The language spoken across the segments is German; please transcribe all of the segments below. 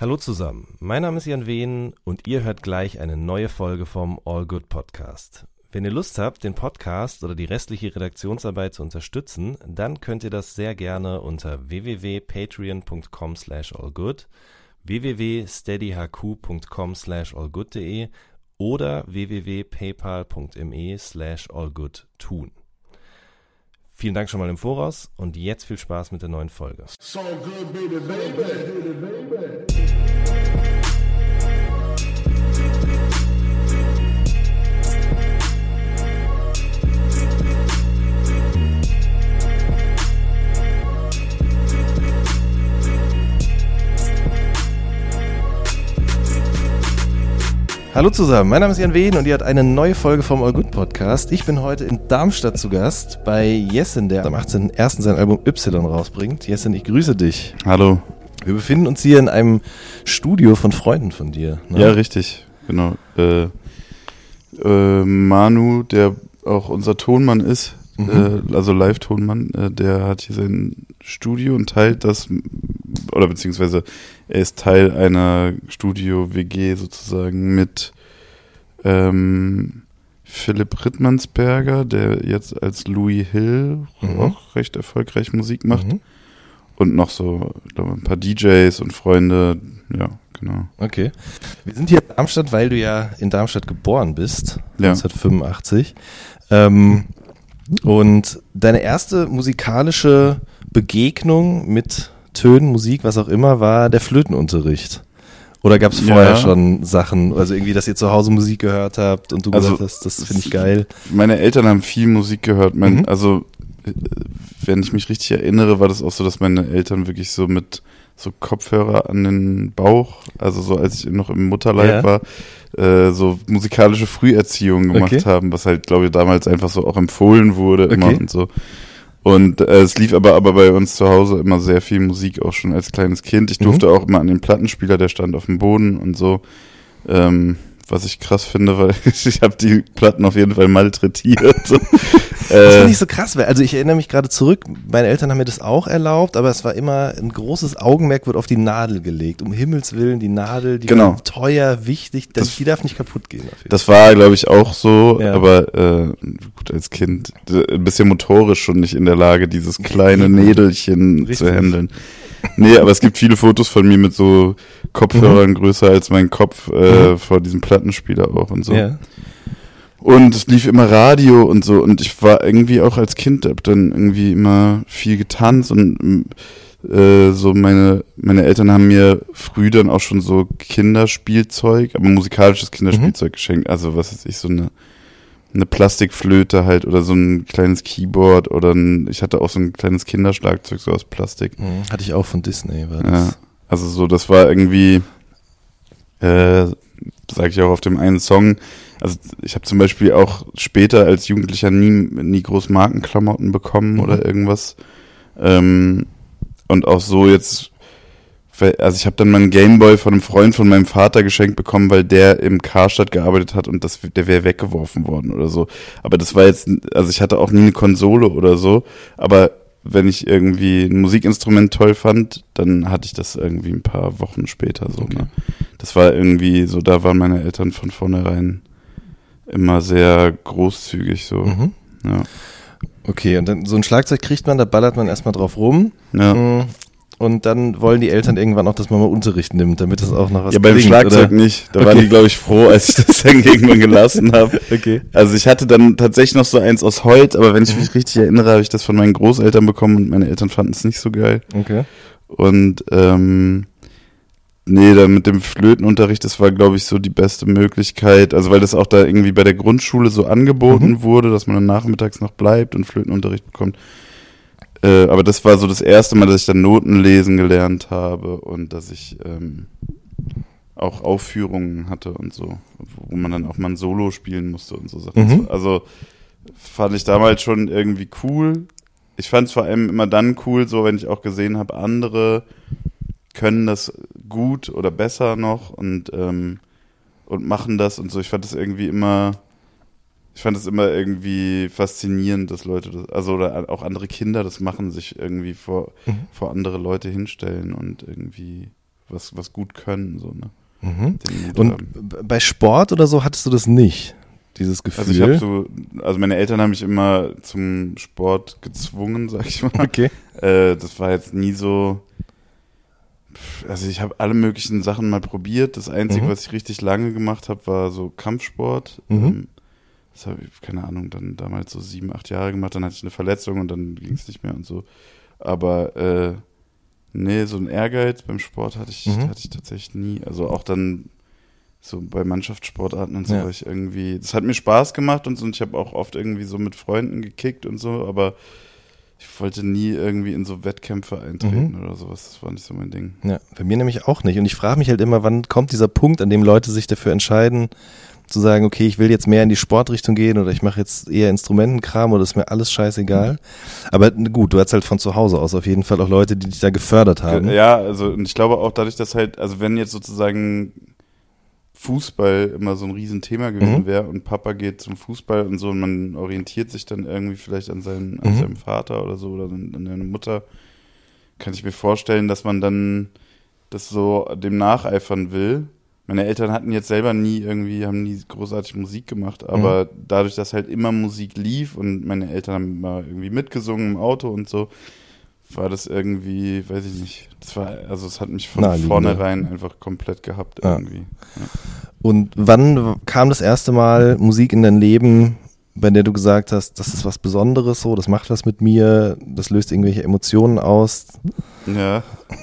Hallo zusammen, mein Name ist Jan Wehn und ihr hört gleich eine neue Folge vom All Good Podcast. Wenn ihr Lust habt, den Podcast oder die restliche Redaktionsarbeit zu unterstützen, dann könnt ihr das sehr gerne unter www.patreon.com slash allgood, www.steadyhq.com slash allgood.de oder www.paypal.me slash allgood tun. Vielen Dank schon mal im Voraus und jetzt viel Spaß mit der neuen Folge. So good, baby, baby. Hallo zusammen, mein Name ist Jan Wehn und ihr habt eine neue Folge vom All Good Podcast. Ich bin heute in Darmstadt zu Gast bei Jessin, der am 18.01. sein Album Y rausbringt. Jessin, ich grüße dich. Hallo. Wir befinden uns hier in einem Studio von Freunden von dir. Ne? Ja, richtig, genau. Äh, äh, Manu, der auch unser Tonmann ist, mhm. äh, also Live-Tonmann, äh, der hat hier sein Studio und teilt das, oder beziehungsweise er ist Teil einer Studio-WG sozusagen mit ähm, Philipp Rittmannsberger, der jetzt als Louis Hill mhm. auch recht erfolgreich Musik macht. Mhm. Und noch so, glaube, ein paar DJs und Freunde, ja, genau. Okay. Wir sind hier in Darmstadt, weil du ja in Darmstadt geboren bist, ja. 1985. Ähm, und deine erste musikalische Begegnung mit Tönen, Musik, was auch immer, war der Flötenunterricht. Oder gab es vorher ja. schon Sachen, also irgendwie, dass ihr zu Hause Musik gehört habt und du also, gesagt hast, das finde ich geil? Meine Eltern haben viel Musik gehört. Mein, mhm. Also, wenn ich mich richtig erinnere, war das auch so, dass meine Eltern wirklich so mit so Kopfhörer an den Bauch, also so als ich noch im Mutterleib ja. war, äh, so musikalische Früherziehung gemacht okay. haben, was halt, glaube ich, damals einfach so auch empfohlen wurde immer okay. und so. Und äh, es lief aber, aber bei uns zu Hause immer sehr viel Musik, auch schon als kleines Kind. Ich mhm. durfte mhm. auch immer an den Plattenspieler, der stand auf dem Boden und so. Ähm, was ich krass finde, weil ich habe die Platten auf jeden Fall malträtiert. das finde äh, ich so krass, weil also ich erinnere mich gerade zurück, meine Eltern haben mir das auch erlaubt, aber es war immer ein großes Augenmerk wird auf die Nadel gelegt. Um Himmels Willen, die Nadel, die genau. teuer, wichtig, das, die darf nicht kaputt gehen. Das war, glaube ich, auch so, ja. aber äh, gut, als Kind ein bisschen motorisch schon nicht in der Lage, dieses kleine Nädelchen Richtig. zu handeln. Nee, aber es gibt viele Fotos von mir mit so Kopfhörern mhm. größer als mein Kopf äh, mhm. vor diesem Plattenspieler auch und so. Ja. Und es lief immer Radio und so und ich war irgendwie auch als Kind, hab dann irgendwie immer viel getanzt und äh, so meine, meine Eltern haben mir früh dann auch schon so Kinderspielzeug, aber musikalisches Kinderspielzeug mhm. geschenkt, also was weiß ich, so eine eine Plastikflöte halt oder so ein kleines Keyboard oder ein, ich hatte auch so ein kleines Kinderschlagzeug so aus Plastik. Mhm, hatte ich auch von Disney. War das. Ja, also so, das war irgendwie, äh, sage ich auch auf dem einen Song. Also ich habe zum Beispiel auch später als Jugendlicher nie, nie groß Markenklamotten bekommen mhm. oder irgendwas. Ähm, und auch so jetzt also ich habe dann meinen Gameboy von einem Freund von meinem Vater geschenkt bekommen, weil der im Karstadt gearbeitet hat und das, der wäre weggeworfen worden oder so. Aber das war jetzt, also ich hatte auch nie eine Konsole oder so, aber wenn ich irgendwie ein Musikinstrument toll fand, dann hatte ich das irgendwie ein paar Wochen später so. Okay. Ne? Das war irgendwie so, da waren meine Eltern von vornherein immer sehr großzügig so. Mhm. Ja. Okay, und dann so ein Schlagzeug kriegt man, da ballert man erstmal drauf rum. Ja. Und dann wollen die Eltern irgendwann auch, dass man mal Unterricht nimmt, damit das auch noch was Ja, beim klingt, Schlagzeug oder? nicht. Da okay. waren die, glaube ich, froh, als ich das dann irgendwann gelassen habe. Okay. Also ich hatte dann tatsächlich noch so eins aus Holz, aber wenn ich mich richtig erinnere, habe ich das von meinen Großeltern bekommen und meine Eltern fanden es nicht so geil. Okay. Und ähm, nee, dann mit dem Flötenunterricht, das war, glaube ich, so die beste Möglichkeit. Also weil das auch da irgendwie bei der Grundschule so angeboten mhm. wurde, dass man dann nachmittags noch bleibt und Flötenunterricht bekommt. Äh, aber das war so das erste Mal, dass ich dann Noten lesen gelernt habe und dass ich ähm, auch Aufführungen hatte und so, wo man dann auch mal ein Solo spielen musste und so Sachen. Mhm. Also fand ich damals schon irgendwie cool. Ich fand es vor allem immer dann cool, so wenn ich auch gesehen habe, andere können das gut oder besser noch und ähm, und machen das und so. Ich fand das irgendwie immer ich fand es immer irgendwie faszinierend, dass Leute das, also oder auch andere Kinder das machen, sich irgendwie vor, mhm. vor andere Leute hinstellen und irgendwie was, was gut können, so, ne? Mhm. Und bei Sport oder so hattest du das nicht? Dieses Gefühl? Also ich habe so, also meine Eltern haben mich immer zum Sport gezwungen, sag ich mal. Okay. Äh, das war jetzt nie so, also ich habe alle möglichen Sachen mal probiert. Das Einzige, mhm. was ich richtig lange gemacht habe, war so Kampfsport. Mhm. Ähm, das habe ich, keine Ahnung, dann damals so sieben, acht Jahre gemacht. Dann hatte ich eine Verletzung und dann ging es nicht mehr und so. Aber äh, nee, so ein Ehrgeiz beim Sport hatte ich, mhm. hatte ich tatsächlich nie. Also auch dann so bei Mannschaftssportarten und so ja. war ich irgendwie. Das hat mir Spaß gemacht und so. Und ich habe auch oft irgendwie so mit Freunden gekickt und so, aber ich wollte nie irgendwie in so Wettkämpfe eintreten mhm. oder sowas. Das war nicht so mein Ding. Ja, bei mir nämlich auch nicht. Und ich frage mich halt immer, wann kommt dieser Punkt, an dem Leute sich dafür entscheiden, zu sagen, okay, ich will jetzt mehr in die Sportrichtung gehen oder ich mache jetzt eher Instrumentenkram oder ist mir alles scheißegal. Mhm. Aber gut, du hast halt von zu Hause aus auf jeden Fall auch Leute, die dich da gefördert haben. Ja, also und ich glaube auch dadurch, dass halt, also wenn jetzt sozusagen Fußball immer so ein Riesenthema gewesen mhm. wäre und Papa geht zum Fußball und so und man orientiert sich dann irgendwie vielleicht an, seinen, an mhm. seinem Vater oder so oder an, an seine Mutter, kann ich mir vorstellen, dass man dann das so dem nacheifern will. Meine Eltern hatten jetzt selber nie irgendwie, haben nie großartig Musik gemacht, aber mhm. dadurch, dass halt immer Musik lief und meine Eltern haben immer irgendwie mitgesungen im Auto und so, war das irgendwie, weiß ich nicht. Das war, also es hat mich von Na, vornherein einfach komplett gehabt irgendwie. Ja. Und wann kam das erste Mal Musik in dein Leben, bei der du gesagt hast, das ist was Besonderes so, das macht was mit mir, das löst irgendwelche Emotionen aus? Ja,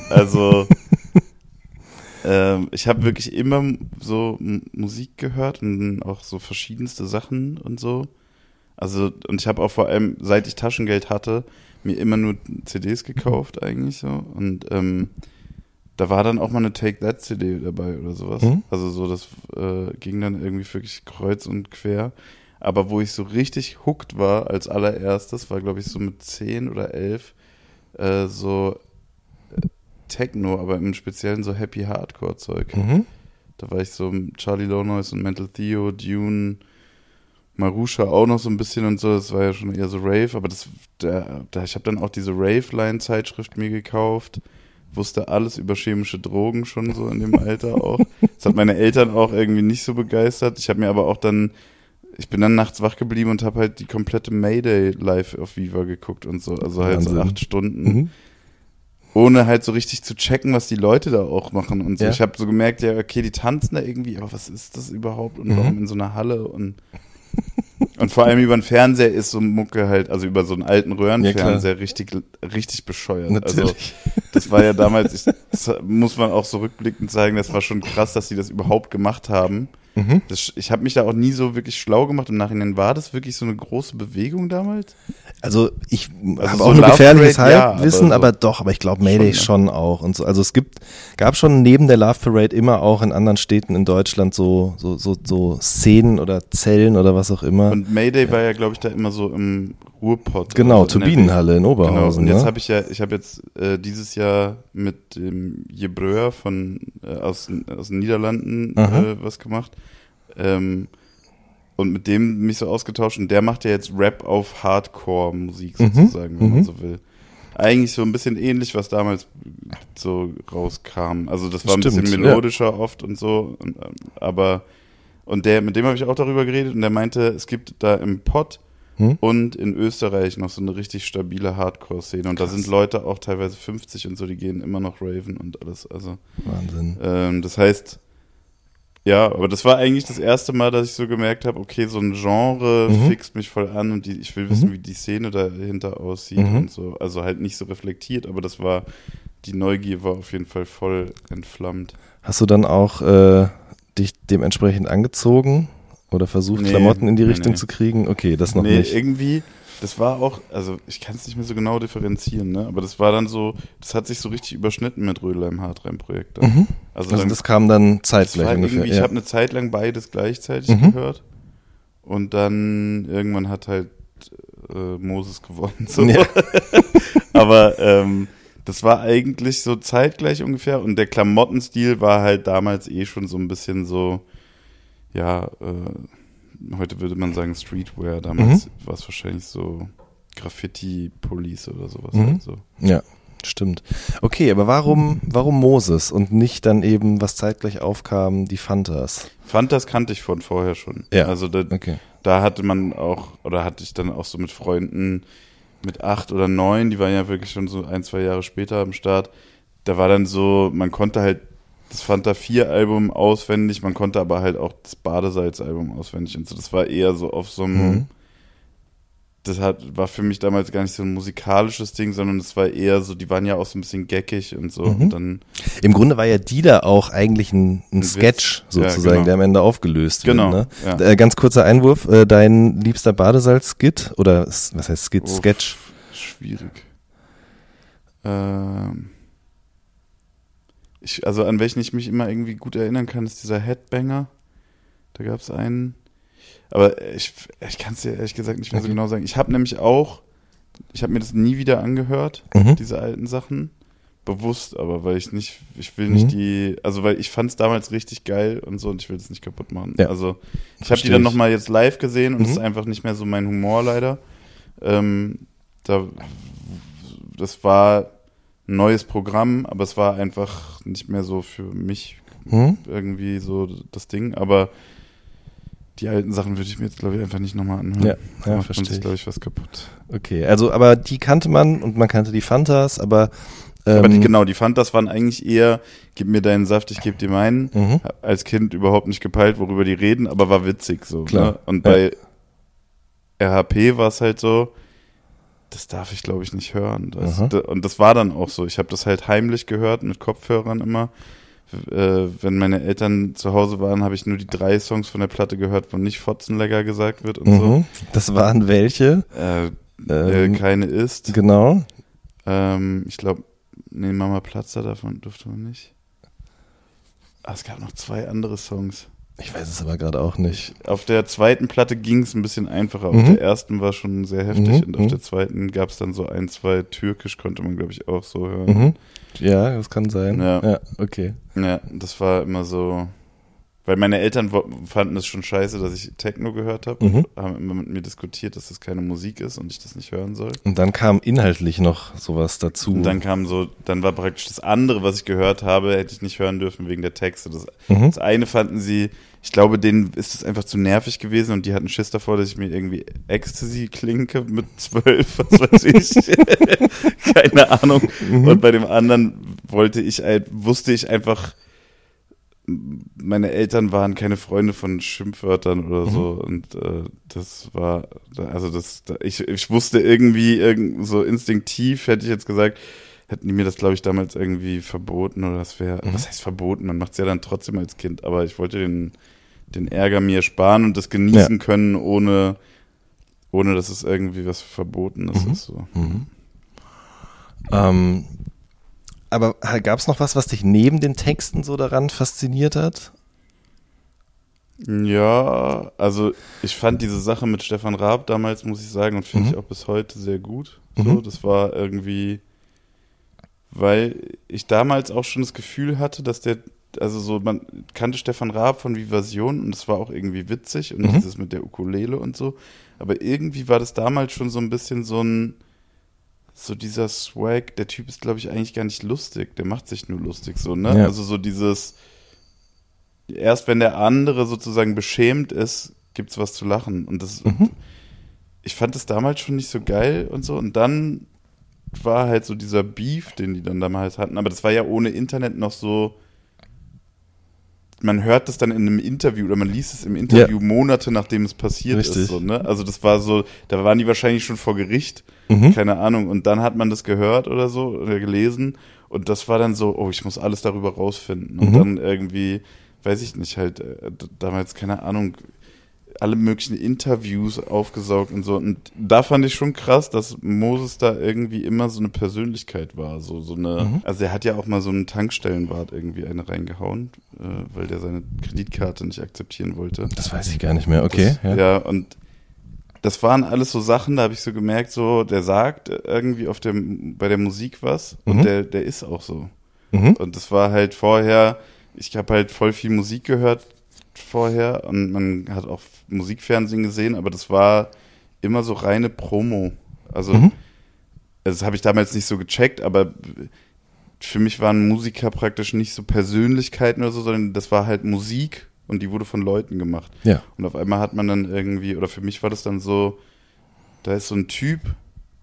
also ähm, ich habe wirklich immer so Musik gehört und auch so verschiedenste Sachen und so. Also, und ich habe auch vor allem, seit ich Taschengeld hatte, mir immer nur CDs gekauft eigentlich so und ähm, da war dann auch mal eine Take That CD dabei oder sowas. Mhm. Also so, das äh, ging dann irgendwie wirklich kreuz und quer. Aber wo ich so richtig hooked war als allererstes, war glaube ich so mit 10 oder 11 äh, so Techno, aber im Speziellen so Happy Hardcore Zeug. Mhm. Da war ich so Charlie Low Noise und Mental Theo, Dune, Marusha auch noch so ein bisschen und so, das war ja schon eher so Rave, aber das, da, da ich habe dann auch diese Rave-Line-Zeitschrift mir gekauft, wusste alles über chemische Drogen schon so in dem Alter auch. Das hat meine Eltern auch irgendwie nicht so begeistert. Ich habe mir aber auch dann, ich bin dann nachts wach geblieben und habe halt die komplette Mayday live auf Viva geguckt und so, also halt Wahnsinn. so acht Stunden. Mhm ohne halt so richtig zu checken, was die Leute da auch machen und so. Ja. Ich habe so gemerkt, ja, okay, die tanzen da irgendwie, aber was ist das überhaupt und mhm. warum in so einer Halle und und vor allem über den Fernseher ist so Mucke halt, also über so einen alten Röhrenfernseher ja, richtig, richtig bescheuert. Also Natürlich. Also das war ja damals, ich, das muss man auch so rückblickend zeigen, das war schon krass, dass sie das überhaupt gemacht haben. Mhm. Das, ich habe mich da auch nie so wirklich schlau gemacht. Im Nachhinein war das wirklich so eine große Bewegung damals? Also ich also habe so auch ein gefährliches Halbwissen, ja, aber, so aber, doch, aber ich glaube Mayday schon, ne? schon, auch und so. Also es gibt, gab schon neben der Love Parade immer auch in anderen Städten in Deutschland so so so, so Szenen oder Zellen oder was auch immer. Und Mayday ja. war ja, glaube ich, da immer so im Ruhrpott. Genau, also Turbinenhalle in Oberhausen. Genau. Und jetzt ne? habe ich ja, ich habe jetzt äh, dieses Jahr mit dem Jebreur von äh, aus, aus den Niederlanden äh, was gemacht. Ähm, und mit dem mich so ausgetauscht und der macht ja jetzt Rap auf Hardcore-Musik mhm. sozusagen, mhm. wenn man mhm. so will. Eigentlich so ein bisschen ähnlich, was damals so rauskam. Also das war Stimmt, ein bisschen melodischer ja. oft und so, und, aber und der, mit dem habe ich auch darüber geredet und der meinte, es gibt da im Pott hm? und in Österreich noch so eine richtig stabile Hardcore-Szene. Und Krass. da sind Leute auch teilweise 50 und so, die gehen immer noch raven und alles. Also Wahnsinn. Ähm, das heißt, ja, aber das war eigentlich das erste Mal, dass ich so gemerkt habe, okay, so ein Genre mhm. fixt mich voll an und die, ich will wissen, mhm. wie die Szene dahinter aussieht mhm. und so. Also halt nicht so reflektiert, aber das war, die Neugier war auf jeden Fall voll entflammt. Hast du dann auch äh, dich dementsprechend angezogen oder versucht, nee, Klamotten in die Richtung nee. zu kriegen? Okay, das noch nee, nicht. irgendwie, das war auch, also ich kann es nicht mehr so genau differenzieren, ne? aber das war dann so, das hat sich so richtig überschnitten mit Rödler im Hardrein-Projekt. Mhm. Also, also dann, das kam dann zeitgleich ungefähr. Ja. Ich habe eine Zeit lang beides gleichzeitig mhm. gehört und dann irgendwann hat halt äh, Moses gewonnen. So. Ja. aber ähm, das war eigentlich so zeitgleich ungefähr und der Klamottenstil war halt damals eh schon so ein bisschen so, ja, äh, heute würde man sagen Streetwear, damals mhm. war es wahrscheinlich so Graffiti-Police oder sowas. Mhm. Halt so. Ja. Stimmt. Okay, aber warum, warum Moses und nicht dann eben, was zeitgleich aufkam, die Fantas? Fantas kannte ich von vorher schon. Ja. Also da, okay. da hatte man auch, oder hatte ich dann auch so mit Freunden mit acht oder neun, die waren ja wirklich schon so ein, zwei Jahre später am Start. Da war dann so, man konnte halt das Fanta 4 Album auswendig, man konnte aber halt auch das Badesalz Album auswendig und so. Das war eher so auf so einem, mhm das hat, war für mich damals gar nicht so ein musikalisches Ding, sondern es war eher so, die waren ja auch so ein bisschen geckig und so. Mhm. Und dann Im Grunde war ja Dieter auch eigentlich ein, ein Sketch sozusagen, ja, genau. der am Ende aufgelöst genau, wird. Ne? Ja. Äh, ganz kurzer Einwurf, äh, dein liebster Badesalz-Skit oder was heißt Skit, Uff, Sketch? Schwierig. Ähm ich, also an welchen ich mich immer irgendwie gut erinnern kann, ist dieser Headbanger. Da gab es einen. Aber ich, ich kann es dir ehrlich gesagt nicht mehr so genau sagen. Ich habe nämlich auch, ich habe mir das nie wieder angehört, mhm. diese alten Sachen. Bewusst, aber weil ich nicht, ich will nicht mhm. die, also weil ich fand es damals richtig geil und so und ich will es nicht kaputt machen. Ja. Also ich habe die dann nochmal jetzt live gesehen und es mhm. ist einfach nicht mehr so mein Humor leider. Ähm, da, das war neues Programm, aber es war einfach nicht mehr so für mich mhm. irgendwie so das Ding. Aber die alten Sachen würde ich mir jetzt, glaube ich, einfach nicht nochmal anhören. Ja, ja macht verstehe. sich, glaube ich, was kaputt. Okay, also, aber die kannte man und man kannte die Fantas, aber. Ähm, aber die, genau, die Fantas waren eigentlich eher, gib mir deinen Saft, ich gebe dir meinen. Mhm. Als Kind überhaupt nicht gepeilt, worüber die reden, aber war witzig so. Klar. Ne? Und bei ja. RHP war es halt so, das darf ich, glaube ich, nicht hören. Das, und das war dann auch so. Ich habe das halt heimlich gehört mit Kopfhörern immer äh, wenn meine Eltern zu Hause waren, habe ich nur die drei Songs von der Platte gehört, wo nicht Fotzenlecker gesagt wird und mhm. so. Das waren welche? Äh, äh ähm, keine ist. Genau. Ähm, ich glaube, nee, Mama Platzer davon durfte man nicht. Ah, es gab noch zwei andere Songs. Ich weiß es aber gerade auch nicht. Auf der zweiten Platte ging es ein bisschen einfacher. Auf mhm. der ersten war schon sehr heftig mhm. und auf mhm. der zweiten gab es dann so ein, zwei Türkisch, konnte man, glaube ich, auch so hören. Mhm. Ja, das kann sein. Ja. ja, okay. Ja, das war immer so. Weil meine Eltern fanden es schon scheiße, dass ich Techno gehört habe mhm. haben immer mit mir diskutiert, dass das keine Musik ist und ich das nicht hören soll. Und dann kam inhaltlich noch sowas dazu. Und dann kam so, dann war praktisch das andere, was ich gehört habe, hätte ich nicht hören dürfen wegen der Texte. Das, mhm. das eine fanden sie, ich glaube, denen ist es einfach zu nervig gewesen und die hatten Schiss davor, dass ich mir irgendwie Ecstasy klinke mit zwölf, was weiß ich. Keine Ahnung. Mhm. Und bei dem anderen wollte ich, wusste ich einfach, meine Eltern waren keine Freunde von Schimpfwörtern oder mhm. so und äh, das war also das ich, ich wusste irgendwie irgend, so instinktiv hätte ich jetzt gesagt hätten die mir das glaube ich damals irgendwie verboten oder das wäre mhm. was heißt verboten man macht es ja dann trotzdem als Kind aber ich wollte den den Ärger mir sparen und das genießen ja. können ohne ohne dass es irgendwie was verboten ist, mhm. ist so. Mhm. Ähm, aber gab es noch was, was dich neben den Texten so daran fasziniert hat? Ja, also ich fand diese Sache mit Stefan Raab damals, muss ich sagen, und finde mhm. ich auch bis heute sehr gut. So, mhm. das war irgendwie, weil ich damals auch schon das Gefühl hatte, dass der, also so, man kannte Stefan Raab von Vivasion und es war auch irgendwie witzig und mhm. dieses mit der Ukulele und so. Aber irgendwie war das damals schon so ein bisschen so ein, so dieser Swag, der Typ ist, glaube ich, eigentlich gar nicht lustig. Der macht sich nur lustig so, ne? Ja. Also so dieses, erst wenn der andere sozusagen beschämt ist, gibt's was zu lachen. Und das, mhm. ich fand das damals schon nicht so geil und so. Und dann war halt so dieser Beef, den die dann damals hatten. Aber das war ja ohne Internet noch so, man hört das dann in einem Interview oder man liest es im Interview ja. Monate nachdem es passiert Richtig. ist. So, ne? Also das war so, da waren die wahrscheinlich schon vor Gericht, mhm. keine Ahnung. Und dann hat man das gehört oder so oder gelesen und das war dann so, oh, ich muss alles darüber rausfinden. Und mhm. dann irgendwie, weiß ich nicht, halt äh, damals keine Ahnung, alle möglichen Interviews aufgesaugt und so. Und da fand ich schon krass, dass Moses da irgendwie immer so eine Persönlichkeit war. So, so eine, mhm. also er hat ja auch mal so einen Tankstellenwart irgendwie eine reingehauen, äh, weil der seine Kreditkarte nicht akzeptieren wollte. Das weiß ich gar nicht mehr, okay. Das, ja. ja, und das waren alles so Sachen, da habe ich so gemerkt, so, der sagt irgendwie auf dem, bei der Musik was und mhm. der, der ist auch so. Mhm. Und das war halt vorher, ich habe halt voll viel Musik gehört vorher und man hat auch Musikfernsehen gesehen, aber das war immer so reine Promo. Also mhm. das habe ich damals nicht so gecheckt, aber für mich waren Musiker praktisch nicht so Persönlichkeiten oder so, sondern das war halt Musik und die wurde von Leuten gemacht. Ja. Und auf einmal hat man dann irgendwie, oder für mich war das dann so, da ist so ein Typ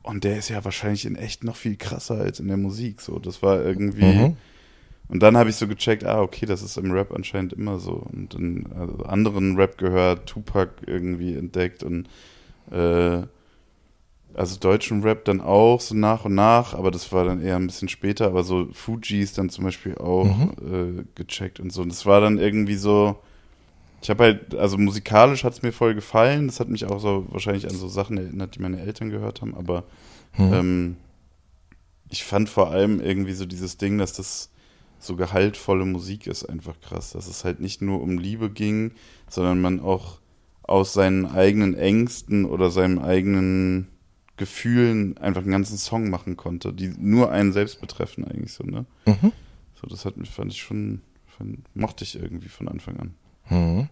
und der ist ja wahrscheinlich in echt noch viel krasser als in der Musik. So, das war irgendwie. Mhm. Und dann habe ich so gecheckt, ah, okay, das ist im Rap anscheinend immer so. Und in also anderen Rap gehört, Tupac irgendwie entdeckt und äh, also deutschen Rap dann auch so nach und nach, aber das war dann eher ein bisschen später, aber so Fujis dann zum Beispiel auch mhm. äh, gecheckt und so. Und das war dann irgendwie so, ich habe halt, also musikalisch hat es mir voll gefallen, das hat mich auch so wahrscheinlich an so Sachen erinnert, die meine Eltern gehört haben, aber mhm. ähm, ich fand vor allem irgendwie so dieses Ding, dass das so gehaltvolle Musik ist, einfach krass, dass es halt nicht nur um Liebe ging, sondern man auch aus seinen eigenen Ängsten oder seinem eigenen Gefühlen einfach einen ganzen Song machen konnte, die nur einen selbst betreffen eigentlich so, ne? Mhm. So, das hat mich, fand ich schon, fand, mochte ich irgendwie von Anfang an. Mhm.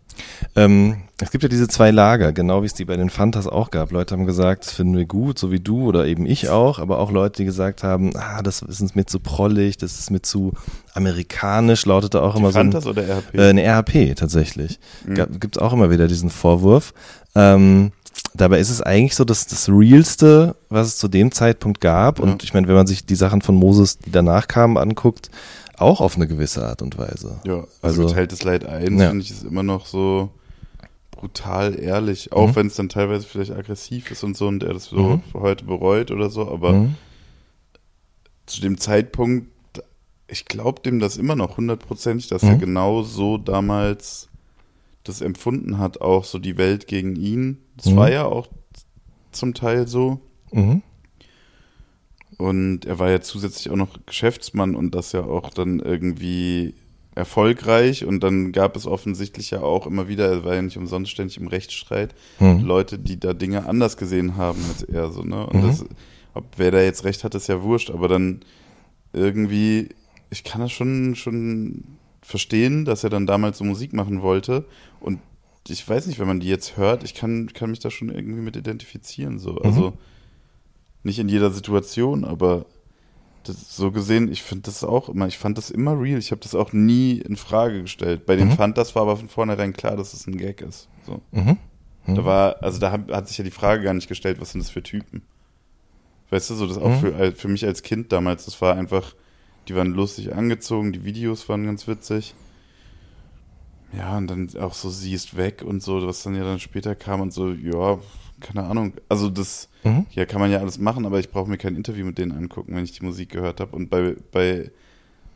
Ähm, es gibt ja diese zwei Lager, genau wie es die bei den Fantas auch gab. Leute haben gesagt, das finden wir gut, so wie du oder eben ich auch, aber auch Leute, die gesagt haben, ah, das ist uns mir zu prollig, das ist mir zu amerikanisch, lautete auch die immer Fantas so. Fantas oder RHP? Äh, eine RHP tatsächlich. Mhm. Gibt es auch immer wieder diesen Vorwurf. Ähm, Dabei ist es eigentlich so dass das Realste, was es zu dem Zeitpunkt gab. Ja. Und ich meine, wenn man sich die Sachen von Moses, die danach kamen, anguckt, auch auf eine gewisse Art und Weise. Ja, also, also geteiltes Leid 1, ja. finde ich, ist immer noch so brutal ehrlich. Auch mhm. wenn es dann teilweise vielleicht aggressiv ist und so und er das so mhm. heute bereut oder so. Aber mhm. zu dem Zeitpunkt, ich glaube dem das immer noch hundertprozentig, dass er mhm. genau so damals das empfunden hat, auch so die Welt gegen ihn. Das mhm. war ja auch zum Teil so. Mhm. Und er war ja zusätzlich auch noch Geschäftsmann und das ja auch dann irgendwie erfolgreich. Und dann gab es offensichtlich ja auch immer wieder, er war ja nicht umsonst ständig im Rechtsstreit, mhm. Leute, die da Dinge anders gesehen haben als er so, ne? Und mhm. das, ob wer da jetzt recht hat, ist ja wurscht, aber dann irgendwie, ich kann das schon, schon verstehen, dass er dann damals so Musik machen wollte. Und ich weiß nicht, wenn man die jetzt hört, ich kann, kann mich da schon irgendwie mit identifizieren. So. Mhm. Nicht in jeder Situation, aber das, so gesehen, ich finde das auch immer, ich fand das immer real. Ich habe das auch nie in Frage gestellt. Bei den mhm. Fantas war aber von vornherein klar, dass es ein Gag ist. So. Mhm. Mhm. Da war, also da hat, sich ja die Frage gar nicht gestellt, was sind das für Typen. Weißt du, so das auch mhm. für, für mich als Kind damals, das war einfach, die waren lustig angezogen, die Videos waren ganz witzig. Ja, und dann auch so, sie ist weg und so, was dann ja dann später kam und so, ja, keine Ahnung. Also das, mhm. ja, kann man ja alles machen, aber ich brauche mir kein Interview mit denen angucken, wenn ich die Musik gehört habe. Und bei, bei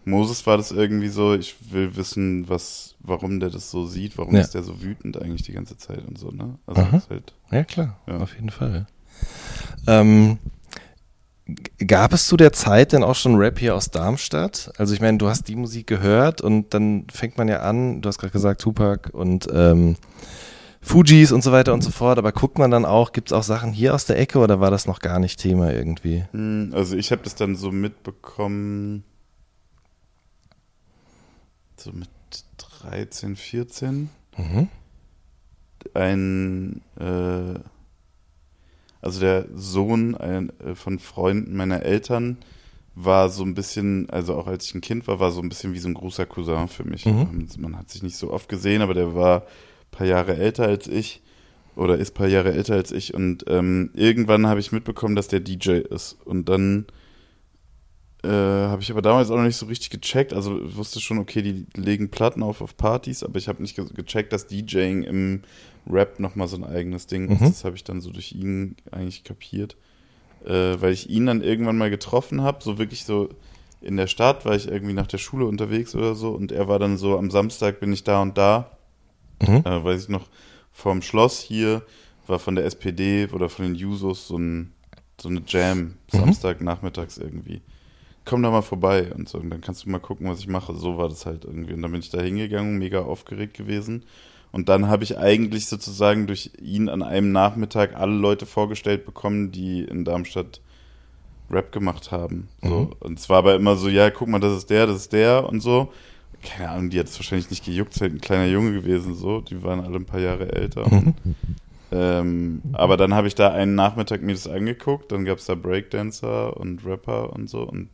Moses war das irgendwie so, ich will wissen, was, warum der das so sieht, warum ja. ist der so wütend eigentlich die ganze Zeit und so, ne? Also das ist halt. Ja, klar, ja. auf jeden Fall. Ähm, Gab es zu der Zeit denn auch schon Rap hier aus Darmstadt? Also ich meine, du hast die Musik gehört und dann fängt man ja an, du hast gerade gesagt Tupac und ähm, Fujis und so weiter und so fort, aber guckt man dann auch, gibt es auch Sachen hier aus der Ecke oder war das noch gar nicht Thema irgendwie? Hm, also ich habe das dann so mitbekommen, so mit 13, 14. Mhm. Ein äh, also der Sohn ein, äh, von Freunden meiner Eltern war so ein bisschen, also auch als ich ein Kind war, war so ein bisschen wie so ein großer Cousin für mich. Mhm. Man hat sich nicht so oft gesehen, aber der war paar Jahre älter als ich oder ist ein paar Jahre älter als ich und ähm, irgendwann habe ich mitbekommen, dass der DJ ist und dann äh, habe ich aber damals auch noch nicht so richtig gecheckt. Also wusste schon, okay, die legen Platten auf auf Partys, aber ich habe nicht ge gecheckt, dass DJing im Rap nochmal so ein eigenes Ding ist. Mhm. Das habe ich dann so durch ihn eigentlich kapiert. Äh, weil ich ihn dann irgendwann mal getroffen habe, so wirklich so in der Stadt, war ich irgendwie nach der Schule unterwegs oder so und er war dann so, am Samstag bin ich da und da, mhm. äh, weiß ich noch, vorm Schloss hier, war von der SPD oder von den Jusos so, ein, so eine Jam, mhm. Samstag nachmittags irgendwie. Komm da mal vorbei und so, und dann kannst du mal gucken, was ich mache. So war das halt irgendwie. Und dann bin ich da hingegangen, mega aufgeregt gewesen und dann habe ich eigentlich sozusagen durch ihn an einem Nachmittag alle Leute vorgestellt bekommen, die in Darmstadt Rap gemacht haben. So. Mhm. Und es war aber immer so, ja, guck mal, das ist der, das ist der und so. Keine Ahnung, die hat es wahrscheinlich nicht gejuckt, ist halt ein kleiner Junge gewesen, so. Die waren alle ein paar Jahre älter. Mhm. Ähm, aber dann habe ich da einen Nachmittag mir das angeguckt, dann gab es da Breakdancer und Rapper und so und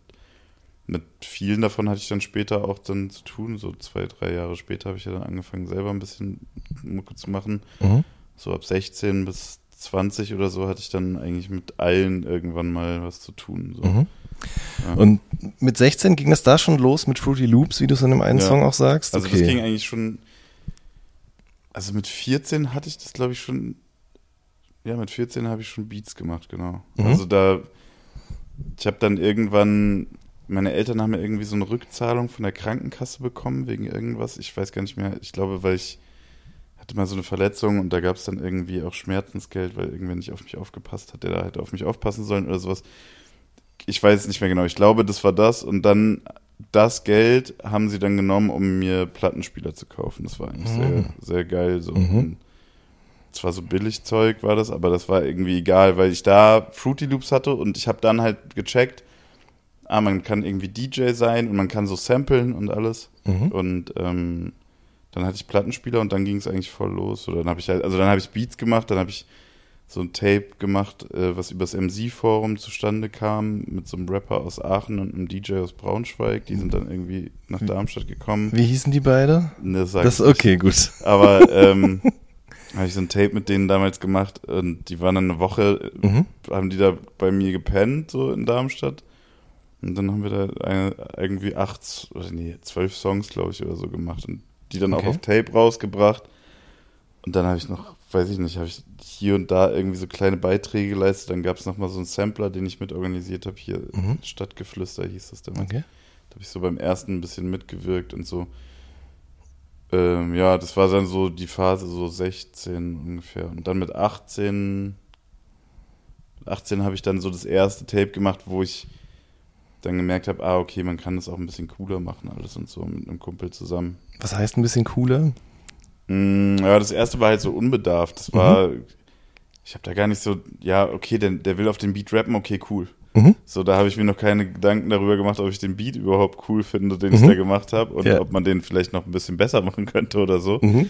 mit vielen davon hatte ich dann später auch dann zu tun. So zwei, drei Jahre später habe ich ja dann angefangen, selber ein bisschen Mucke zu machen. Mhm. So ab 16 bis 20 oder so hatte ich dann eigentlich mit allen irgendwann mal was zu tun. So. Mhm. Ja. Und mit 16 ging das da schon los mit Fruity Loops, wie du es in dem einen ja. Song auch sagst? Also okay. das ging eigentlich schon, also mit 14 hatte ich das glaube ich schon, ja mit 14 habe ich schon Beats gemacht, genau. Mhm. Also da, ich habe dann irgendwann, meine Eltern haben ja irgendwie so eine Rückzahlung von der Krankenkasse bekommen wegen irgendwas, ich weiß gar nicht mehr, ich glaube, weil ich hatte mal so eine Verletzung und da gab es dann irgendwie auch Schmerzensgeld, weil irgendwer nicht auf mich aufgepasst hat, der da hätte auf mich aufpassen sollen oder sowas ich weiß es nicht mehr genau. Ich glaube, das war das. Und dann das Geld haben sie dann genommen, um mir Plattenspieler zu kaufen. Das war eigentlich mhm. sehr, sehr geil. So. Mhm. Zwar so billig Zeug war das, aber das war irgendwie egal, weil ich da Fruity Loops hatte und ich habe dann halt gecheckt, ah, man kann irgendwie DJ sein und man kann so samplen und alles. Mhm. Und ähm, dann hatte ich Plattenspieler und dann ging es eigentlich voll los. Oder dann habe ich halt, also dann habe ich Beats gemacht, dann habe ich so ein Tape gemacht, äh, was übers MC-Forum zustande kam, mit so einem Rapper aus Aachen und einem DJ aus Braunschweig. Die sind dann irgendwie nach Darmstadt gekommen. Wie hießen die beide? Ne, das ist okay, gut. Aber ähm, habe ich so ein Tape mit denen damals gemacht und die waren dann eine Woche, mhm. haben die da bei mir gepennt, so in Darmstadt. Und dann haben wir da eine, irgendwie acht, oder nee, zwölf Songs, glaube ich, oder so gemacht und die dann okay. auch auf Tape rausgebracht. Und dann habe ich noch weiß ich nicht, habe ich hier und da irgendwie so kleine Beiträge geleistet. Dann gab es nochmal so einen Sampler, den ich mit organisiert habe. Hier mhm. Stadtgeflüster hieß das damals. Okay. Da habe ich so beim ersten ein bisschen mitgewirkt und so. Ähm, ja, das war dann so die Phase so 16 ungefähr. Und dann mit 18, 18 habe ich dann so das erste Tape gemacht, wo ich dann gemerkt habe, ah, okay, man kann das auch ein bisschen cooler machen, alles und so mit einem Kumpel zusammen. Was heißt ein bisschen cooler? Mm, ja, das erste war halt so unbedarft. Das war, mhm. ich habe da gar nicht so, ja, okay, der, der will auf den Beat rappen, okay, cool. Mhm. So, da habe ich mir noch keine Gedanken darüber gemacht, ob ich den Beat überhaupt cool finde, den mhm. ich da gemacht habe und ja. ob man den vielleicht noch ein bisschen besser machen könnte oder so. Mhm.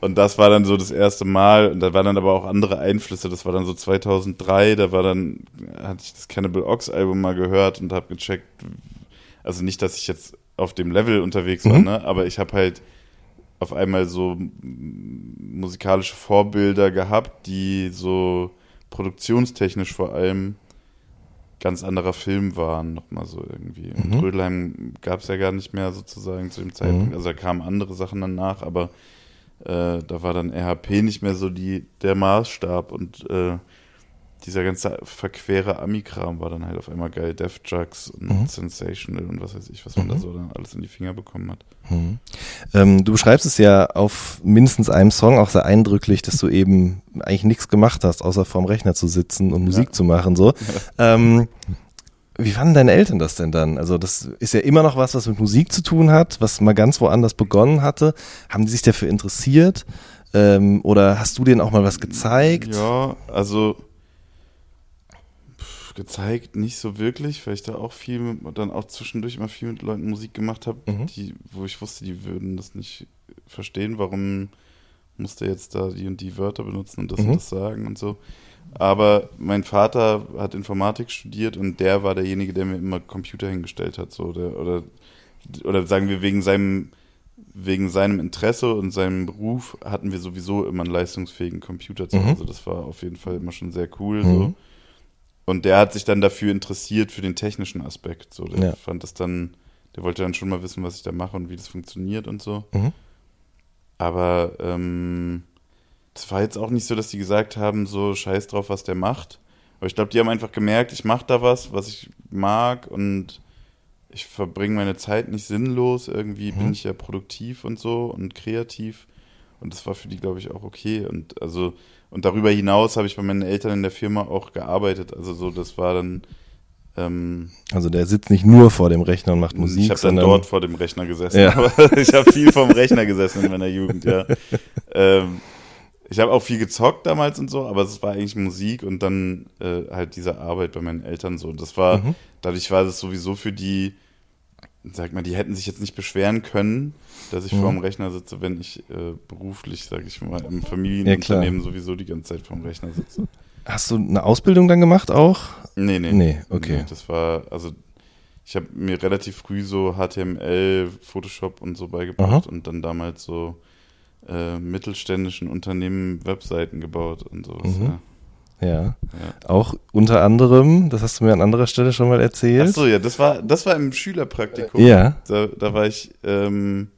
Und das war dann so das erste Mal. Und da waren dann aber auch andere Einflüsse. Das war dann so 2003. Da war dann, hatte ich das Cannibal Ox Album mal gehört und habe gecheckt. Also nicht, dass ich jetzt auf dem Level unterwegs war, mhm. ne? Aber ich habe halt auf einmal so musikalische Vorbilder gehabt, die so produktionstechnisch vor allem ganz anderer Film waren, nochmal so irgendwie. Mhm. Und Rödelheim gab es ja gar nicht mehr sozusagen zu dem Zeitpunkt. Mhm. Also da kamen andere Sachen danach, aber äh, da war dann RHP nicht mehr so die, der Maßstab und äh, dieser ganze verquere Ami-Kram war dann halt auf einmal geil. Death Drugs und mhm. Sensational und was weiß ich, was man mhm. da so dann alles in die Finger bekommen hat. Mhm. Ähm, du beschreibst es ja auf mindestens einem Song auch sehr eindrücklich, dass du eben eigentlich nichts gemacht hast, außer vorm Rechner zu sitzen und Musik ja. zu machen. So. ähm, wie fanden deine Eltern das denn dann? Also das ist ja immer noch was, was mit Musik zu tun hat, was mal ganz woanders begonnen hatte. Haben die sich dafür interessiert? Ähm, oder hast du denen auch mal was gezeigt? Ja, also gezeigt, nicht so wirklich, weil ich da auch viel, mit, dann auch zwischendurch immer viel mit Leuten Musik gemacht habe, mhm. wo ich wusste, die würden das nicht verstehen, warum musste jetzt da die und die Wörter benutzen und das mhm. und das sagen und so. Aber mein Vater hat Informatik studiert und der war derjenige, der mir immer Computer hingestellt hat, so der, oder oder sagen wir wegen seinem wegen seinem Interesse und seinem Beruf hatten wir sowieso immer einen leistungsfähigen Computer zu mhm. Hause. Mhm. Das war auf jeden Fall immer schon sehr cool. Mhm. So. Und der hat sich dann dafür interessiert, für den technischen Aspekt. So, der ja. fand das dann, der wollte dann schon mal wissen, was ich da mache und wie das funktioniert und so. Mhm. Aber ähm, das war jetzt auch nicht so, dass die gesagt haben, so scheiß drauf, was der macht. Aber ich glaube, die haben einfach gemerkt, ich mache da was, was ich mag und ich verbringe meine Zeit nicht sinnlos. Irgendwie mhm. bin ich ja produktiv und so und kreativ. Und das war für die, glaube ich, auch okay. Und also und darüber hinaus habe ich bei meinen Eltern in der Firma auch gearbeitet. Also so, das war dann. Ähm, also der sitzt nicht nur vor dem Rechner und macht Musik. Ich habe dann dort vor dem Rechner gesessen. Ja. Aber ich habe viel vom Rechner gesessen in meiner Jugend, ja. ähm, ich habe auch viel gezockt damals und so, aber es war eigentlich Musik und dann äh, halt diese Arbeit bei meinen Eltern so. Das war, mhm. dadurch war das sowieso für die sag mal, die hätten sich jetzt nicht beschweren können, dass ich mhm. vor dem Rechner sitze, wenn ich äh, beruflich, sag ich mal, im Familienunternehmen ja, sowieso die ganze Zeit vor dem Rechner sitze. Hast du eine Ausbildung dann gemacht auch? Nee, nee. Nee, okay. Nee, das war, also ich habe mir relativ früh so HTML, Photoshop und so beigebracht Aha. und dann damals so äh, mittelständischen Unternehmen Webseiten gebaut und sowas. Mhm. Ja. Ja. ja. Auch unter anderem, das hast du mir an anderer Stelle schon mal erzählt. Ach so, ja, das war, das war im Schülerpraktikum. Ja. Da, da war ich, ähm,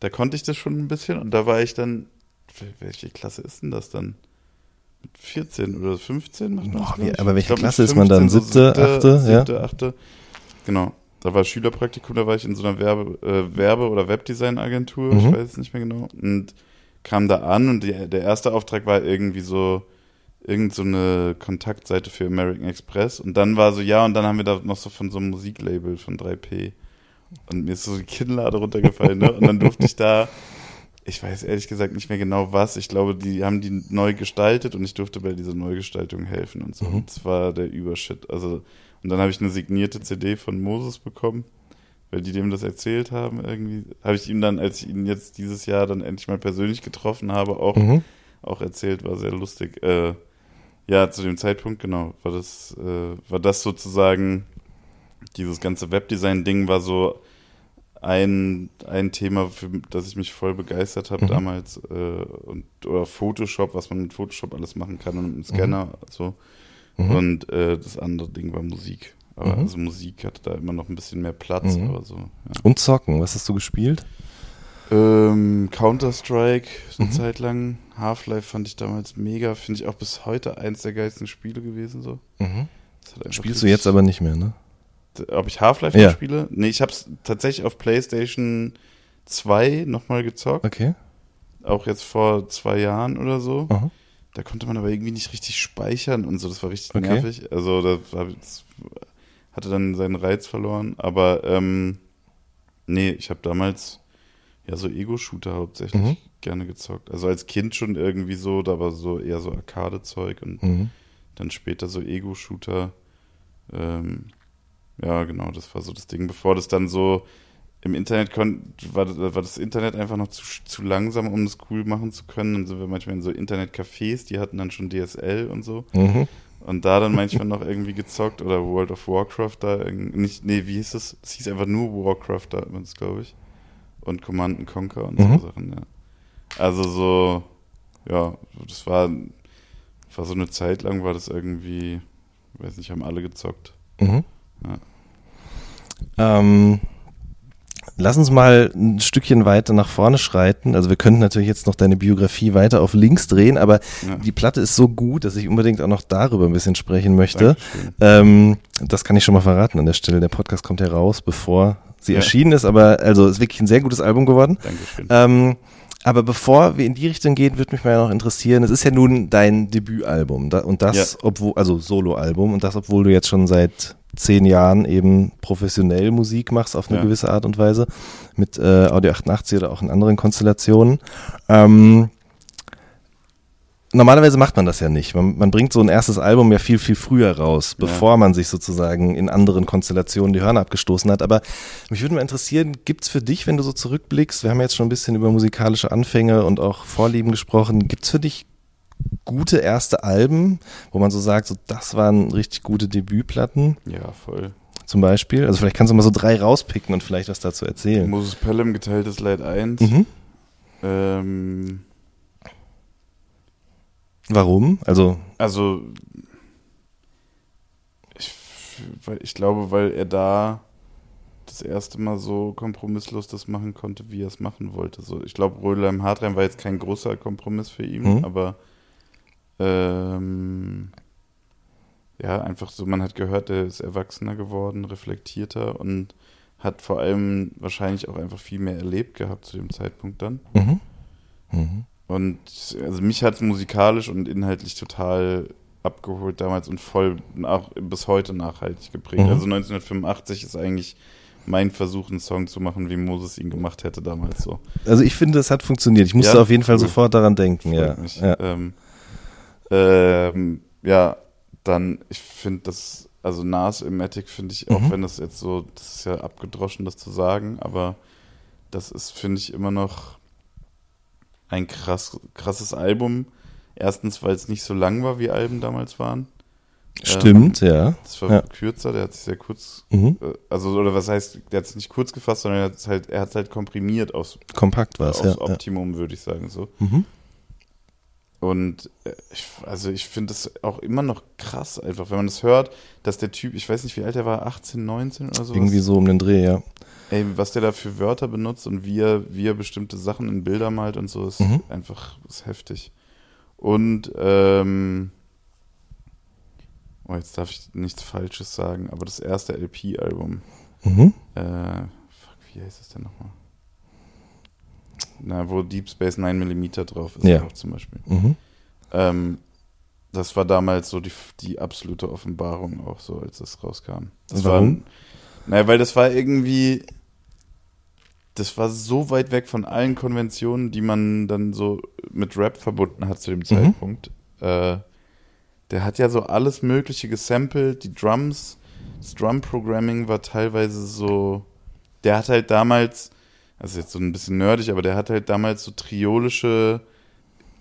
da konnte ich das schon ein bisschen und da war ich dann, welche Klasse ist denn das dann? Mit 14 oder 15 macht man Boah, wie, Aber welche glaub, Klasse ist man dann? Siebte, so achte? Siebte, ja? achte. Genau. Da war Schülerpraktikum, da war ich in so einer Werbe-, äh, Werbe oder Webdesign-Agentur, mhm. ich weiß es nicht mehr genau. Und kam da an und die, der erste Auftrag war irgendwie so irgend so eine Kontaktseite für American Express und dann war so, ja, und dann haben wir da noch so von so einem Musiklabel von 3P und mir ist so die Kinnlade runtergefallen, ne? Und dann durfte ich da, ich weiß ehrlich gesagt nicht mehr genau was, ich glaube, die haben die neu gestaltet und ich durfte bei dieser Neugestaltung helfen und so. Mhm. Und das war der Übershit. Also, und dann habe ich eine signierte CD von Moses bekommen weil die dem das erzählt haben irgendwie. Habe ich ihm dann, als ich ihn jetzt dieses Jahr dann endlich mal persönlich getroffen habe, auch, mhm. auch erzählt, war sehr lustig. Äh, ja, zu dem Zeitpunkt, genau, war das, äh, war das sozusagen, dieses ganze Webdesign-Ding war so ein, ein Thema, für das ich mich voll begeistert habe mhm. damals. Äh, und, oder Photoshop, was man mit Photoshop alles machen kann und mit einem Scanner. Mhm. So. Mhm. Und äh, das andere Ding war Musik. Aber mhm. also Musik hatte da immer noch ein bisschen mehr Platz. Mhm. Aber so, ja. Und Zocken, was hast du gespielt? Ähm, Counter-Strike eine mhm. Zeit lang. Half-Life fand ich damals mega. Finde ich auch bis heute eins der geilsten Spiele gewesen. So. Mhm. Spielst du jetzt aber nicht mehr, ne? Ob ich Half-Life ja. spiele? Nee, ich habe es tatsächlich auf PlayStation 2 nochmal gezockt. Okay. Auch jetzt vor zwei Jahren oder so. Aha. Da konnte man aber irgendwie nicht richtig speichern und so. Das war richtig okay. nervig. Also das, hatte dann seinen Reiz verloren. Aber ähm, nee, ich habe damals ja so Ego-Shooter hauptsächlich mhm. gerne gezockt. Also als Kind schon irgendwie so, da war so eher so Arcade-Zeug und mhm. dann später so Ego-Shooter. Ähm, ja, genau, das war so das Ding. Bevor das dann so im Internet war, war das Internet einfach noch zu, zu langsam, um das cool machen zu können. Dann sind wir manchmal in so Internetcafés, die hatten dann schon DSL und so. Mhm. Und da dann manchmal noch irgendwie gezockt oder World of Warcraft da, nicht, nee, wie hieß das? Es hieß einfach nur Warcraft da, glaube ich. Und Command Conquer und mhm. so Sachen, ja. Also so, ja, das war, war so eine Zeit lang, war das irgendwie, weiß nicht, haben alle gezockt. Mhm. Ja. Ähm, Lass uns mal ein Stückchen weiter nach vorne schreiten. Also wir könnten natürlich jetzt noch deine Biografie weiter auf links drehen, aber ja. die Platte ist so gut, dass ich unbedingt auch noch darüber ein bisschen sprechen möchte. Ähm, das kann ich schon mal verraten an der Stelle. Der Podcast kommt heraus, bevor sie ja. erschienen ist, aber also ist wirklich ein sehr gutes Album geworden. Dankeschön. Ähm, aber bevor wir in die Richtung gehen, würde mich mal noch interessieren, es ist ja nun dein Debütalbum und das, ja. obwohl, also Soloalbum und das, obwohl du jetzt schon seit zehn Jahren eben professionell Musik machst auf eine ja. gewisse Art und Weise mit äh, Audio 88 oder auch in anderen Konstellationen. Ähm, normalerweise macht man das ja nicht. Man, man, bringt so ein erstes Album ja viel, viel früher raus, bevor ja. man sich sozusagen in anderen Konstellationen die Hörner abgestoßen hat. Aber mich würde mal interessieren, gibt's für dich, wenn du so zurückblickst, wir haben jetzt schon ein bisschen über musikalische Anfänge und auch Vorlieben gesprochen, gibt's für dich gute erste Alben, wo man so sagt, so das waren richtig gute Debütplatten. Ja, voll. Zum Beispiel. Also vielleicht kannst du mal so drei rauspicken und vielleicht was dazu erzählen. Moses Pelham, geteiltes Leid 1. Mhm. Ähm, Warum? Also. Also ich, weil, ich glaube, weil er da das erste Mal so kompromisslos das machen konnte, wie er es machen wollte. So, ich glaube, Rödelheim Hartreim war jetzt kein großer Kompromiss für ihn, mhm. aber ähm, ja, einfach so, man hat gehört, er ist erwachsener geworden, reflektierter und hat vor allem wahrscheinlich auch einfach viel mehr erlebt gehabt zu dem Zeitpunkt dann. Mhm. Mhm. Und also mich hat es musikalisch und inhaltlich total abgeholt damals und voll nach, bis heute nachhaltig geprägt. Mhm. Also 1985 ist eigentlich mein Versuch, einen Song zu machen, wie Moses ihn gemacht hätte damals so. Also ich finde, es hat funktioniert. Ich musste ja, auf jeden Fall cool. sofort daran denken, ja. ja. Ähm, ähm, ja, dann, ich finde das, also Nas Ilmatic finde ich, auch mhm. wenn das jetzt so, das ist ja abgedroschen, das zu sagen, aber das ist, finde ich, immer noch ein krass, krasses Album. Erstens, weil es nicht so lang war, wie Alben damals waren. Stimmt, ähm, ja. Das war ja. kürzer, der hat sich sehr kurz, mhm. äh, also, oder was heißt, der hat es nicht kurz gefasst, sondern er hat es halt, er hat halt komprimiert aus. Kompakt war es, ja. Optimum, ja. würde ich sagen, so. Mhm. Und äh, ich, also ich finde es auch immer noch krass, einfach, wenn man das hört, dass der Typ, ich weiß nicht, wie alt er war, 18, 19 oder so. Irgendwie so um den Dreh, ja. Ey, was der da für Wörter benutzt und wie er, wie er bestimmte Sachen in Bilder malt und so, ist mhm. einfach ist heftig. Und, ähm, oh, jetzt darf ich nichts Falsches sagen, aber das erste LP-Album, mhm. äh, fuck, wie heißt es denn nochmal? Na, wo Deep Space 9 mm drauf ist, ja. auch zum Beispiel. Mhm. Ähm, das war damals so die, die absolute Offenbarung auch so, als das rauskam. Das Warum? War, naja, weil das war irgendwie, das war so weit weg von allen Konventionen, die man dann so mit Rap verbunden hat zu dem mhm. Zeitpunkt. Äh, der hat ja so alles Mögliche gesampelt, die Drums, das Drum-Programming war teilweise so, der hat halt damals, das ist jetzt so ein bisschen nerdig, aber der hat halt damals so triolische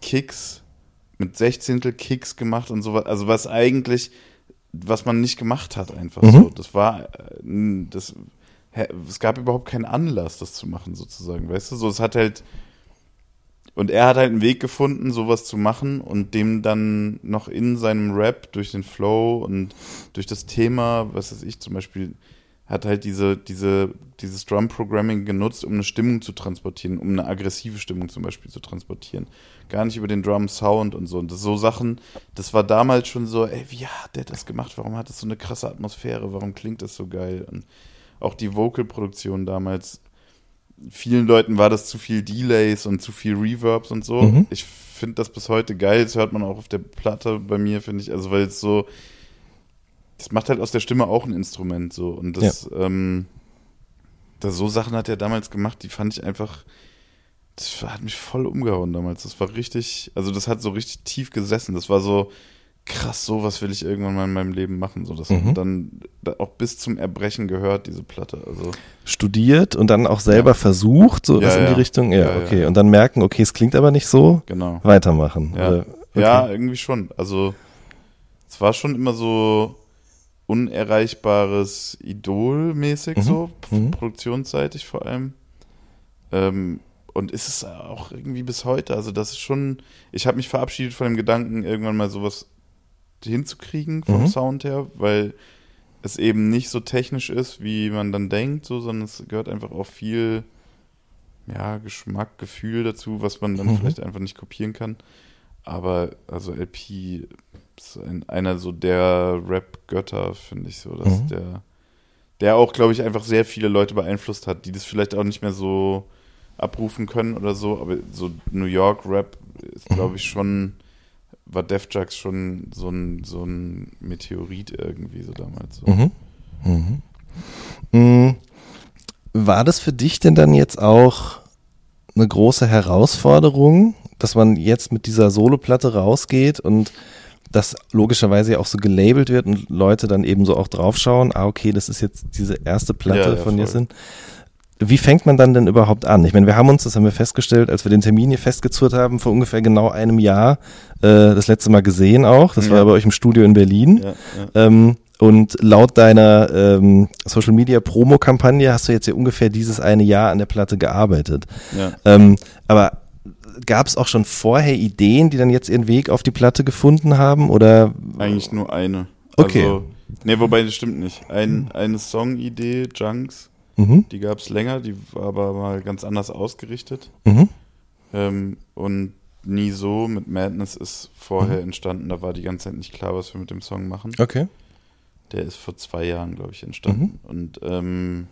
Kicks mit Sechzehntel Kicks gemacht und sowas, also was eigentlich, was man nicht gemacht hat einfach mhm. so. Das war, äh, das es gab überhaupt keinen Anlass, das zu machen, sozusagen, weißt du? So, es hat halt, und er hat halt einen Weg gefunden, sowas zu machen und dem dann noch in seinem Rap durch den Flow und durch das Thema, was weiß ich zum Beispiel, hat halt diese, diese, dieses Drum-Programming genutzt, um eine Stimmung zu transportieren, um eine aggressive Stimmung zum Beispiel zu transportieren. Gar nicht über den Drum-Sound und so. Und das so Sachen, das war damals schon so, ey, wie hat der das gemacht? Warum hat das so eine krasse Atmosphäre? Warum klingt das so geil? Und auch die Vocal-Produktion damals. Vielen Leuten war das zu viel Delays und zu viel Reverbs und so. Mhm. Ich finde das bis heute geil. Das hört man auch auf der Platte bei mir, finde ich. Also, weil es so, das macht halt aus der Stimme auch ein Instrument so. Und das, ja. ähm, das, so Sachen hat er damals gemacht, die fand ich einfach, das hat mich voll umgehauen damals. Das war richtig, also das hat so richtig tief gesessen. Das war so, krass, sowas will ich irgendwann mal in meinem Leben machen. So, das mhm. dann auch bis zum Erbrechen gehört, diese Platte. Also Studiert und dann auch selber ja. versucht, so ja, was in die Richtung. Ja, okay. Und dann merken, okay, es klingt aber nicht so. Genau. Weitermachen. Ja, okay. ja irgendwie schon. Also es war schon immer so unerreichbares Idol mäßig mhm. so, mhm. produktionsseitig vor allem. Ähm, und ist es auch irgendwie bis heute. Also das ist schon, ich habe mich verabschiedet von dem Gedanken, irgendwann mal sowas hinzukriegen vom mhm. Sound her, weil es eben nicht so technisch ist, wie man dann denkt, so, sondern es gehört einfach auch viel ja, Geschmack, Gefühl dazu, was man dann mhm. vielleicht einfach nicht kopieren kann. Aber also LP ist ein, einer so der Rap-Götter, finde ich so, dass mhm. der, der auch, glaube ich, einfach sehr viele Leute beeinflusst hat, die das vielleicht auch nicht mehr so abrufen können oder so, aber so New York Rap ist, glaube mhm. ich, schon war Def Jux schon so ein, so ein Meteorit irgendwie so damals. So. Mhm. Mhm. Mhm. War das für dich denn dann jetzt auch eine große Herausforderung, dass man jetzt mit dieser Soloplatte rausgeht und das logischerweise ja auch so gelabelt wird und Leute dann eben so auch draufschauen, ah okay, das ist jetzt diese erste Platte ja, ja, von Jessin. Wie fängt man dann denn überhaupt an? Ich meine, wir haben uns, das haben wir festgestellt, als wir den Termin hier festgezurrt haben, vor ungefähr genau einem Jahr, äh, das letzte Mal gesehen auch. Das ja. war bei euch im Studio in Berlin. Ja, ja. Ähm, und laut deiner ähm, Social Media Promo-Kampagne hast du jetzt ja ungefähr dieses eine Jahr an der Platte gearbeitet. Ähm, aber gab es auch schon vorher Ideen, die dann jetzt ihren Weg auf die Platte gefunden haben? Oder? Eigentlich nur eine. Okay. Also, nee, wobei das stimmt nicht. Ein, eine Song-Idee, Junks Mhm. Die gab es länger, die war aber mal ganz anders ausgerichtet. Mhm. Ähm, und nie so mit Madness ist vorher mhm. entstanden. Da war die ganze Zeit nicht klar, was wir mit dem Song machen. Okay. Der ist vor zwei Jahren, glaube ich, entstanden. Mhm. Und ähm,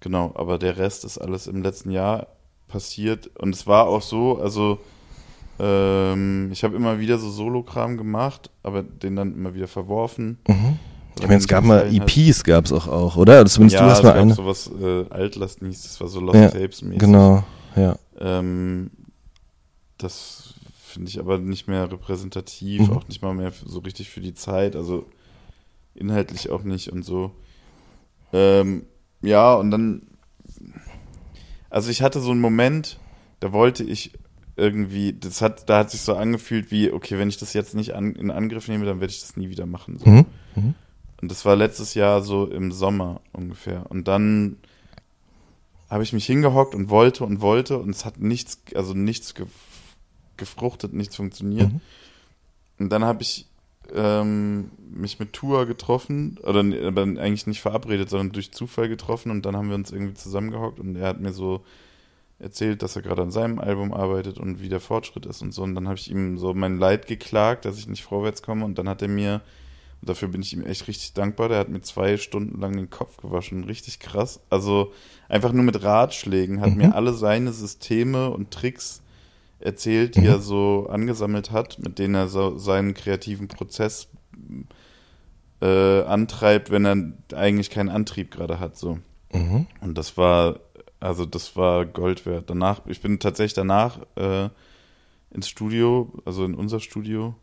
genau, aber der Rest ist alles im letzten Jahr passiert. Und es war auch so, also ähm, ich habe immer wieder so Solo-Kram gemacht, aber den dann immer wieder verworfen. Mhm. Ich meine, es gab mal EPs, gab es auch, auch, oder? Zumindest ja, du hast mal eine. sowas äh, Altlasten hieß, das war so Lost ja, Tapes mäßig. Genau, ja. Ähm, das finde ich aber nicht mehr repräsentativ, mhm. auch nicht mal mehr so richtig für die Zeit. Also inhaltlich auch nicht und so. Ähm, ja, und dann, also ich hatte so einen Moment, da wollte ich irgendwie, das hat, da hat sich so angefühlt wie, okay, wenn ich das jetzt nicht an, in Angriff nehme, dann werde ich das nie wieder machen. So. Mhm. Mhm. Und das war letztes Jahr so im Sommer ungefähr. Und dann habe ich mich hingehockt und wollte und wollte und es hat nichts, also nichts gefruchtet, nichts funktioniert. Mhm. Und dann habe ich ähm, mich mit Tua getroffen, oder aber eigentlich nicht verabredet, sondern durch Zufall getroffen und dann haben wir uns irgendwie zusammengehockt und er hat mir so erzählt, dass er gerade an seinem Album arbeitet und wie der Fortschritt ist und so. Und dann habe ich ihm so mein Leid geklagt, dass ich nicht vorwärts komme und dann hat er mir und dafür bin ich ihm echt richtig dankbar. Der hat mir zwei Stunden lang den Kopf gewaschen. Richtig krass. Also einfach nur mit Ratschlägen hat mhm. mir alle seine Systeme und Tricks erzählt, die mhm. er so angesammelt hat, mit denen er so seinen kreativen Prozess äh, antreibt, wenn er eigentlich keinen Antrieb gerade hat. So. Mhm. Und das war, also das war Gold wert. Danach, ich bin tatsächlich danach äh, ins Studio, also in unser Studio,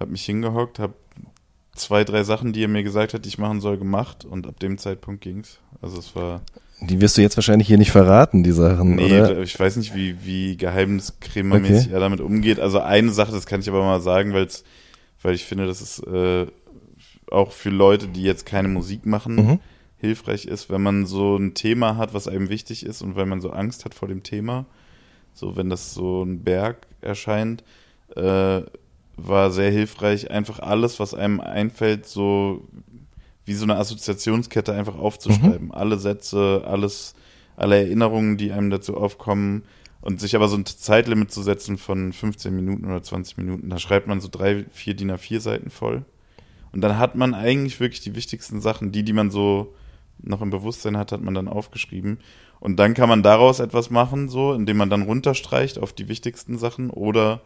habe mich hingehockt, habe zwei, drei Sachen, die er mir gesagt hat, die ich machen soll, gemacht und ab dem Zeitpunkt ging's. Also es war. Die wirst du jetzt wahrscheinlich hier nicht verraten, die Sachen, nee, oder? ich weiß nicht, wie, wie geheimniskrämermäßig okay. er damit umgeht. Also eine Sache, das kann ich aber mal sagen, weil's, weil ich finde, dass es äh, auch für Leute, die jetzt keine Musik machen, mhm. hilfreich ist, wenn man so ein Thema hat, was einem wichtig ist und weil man so Angst hat vor dem Thema. So, wenn das so ein Berg erscheint, äh, war sehr hilfreich, einfach alles, was einem einfällt, so wie so eine Assoziationskette einfach aufzuschreiben. Mhm. Alle Sätze, alles, alle Erinnerungen, die einem dazu aufkommen und sich aber so ein Zeitlimit zu setzen von 15 Minuten oder 20 Minuten. Da schreibt man so drei, vier DIN A4 Seiten voll. Und dann hat man eigentlich wirklich die wichtigsten Sachen, die, die man so noch im Bewusstsein hat, hat man dann aufgeschrieben. Und dann kann man daraus etwas machen, so, indem man dann runterstreicht auf die wichtigsten Sachen oder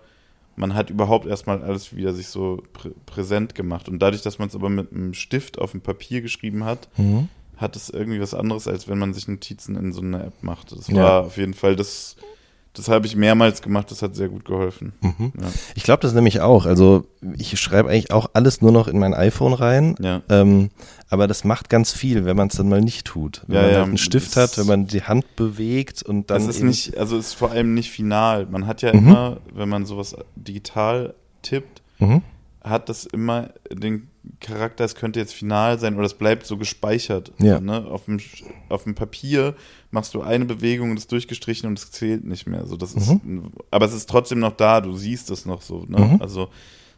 man hat überhaupt erstmal alles wieder sich so prä präsent gemacht. Und dadurch, dass man es aber mit einem Stift auf dem Papier geschrieben hat, mhm. hat es irgendwie was anderes, als wenn man sich Notizen in so einer App macht. Das war ja. auf jeden Fall das das habe ich mehrmals gemacht, das hat sehr gut geholfen. Mhm. Ja. Ich glaube das nämlich auch. Also ich schreibe eigentlich auch alles nur noch in mein iPhone rein. Ja. Ähm, aber das macht ganz viel, wenn man es dann mal nicht tut. Wenn ja, man ja, halt einen Stift hat, wenn man die Hand bewegt und dann. Das ist nicht, also ist vor allem nicht final. Man hat ja mhm. immer, wenn man sowas digital tippt, mhm. hat das immer den Charakter, es könnte jetzt final sein oder es bleibt so gespeichert. Ja. Ne? Auf, dem, auf dem Papier machst du eine Bewegung und ist durchgestrichen und es zählt nicht mehr. So, das ist, mhm. aber es ist trotzdem noch da, du siehst es noch so. Ne? Mhm. Also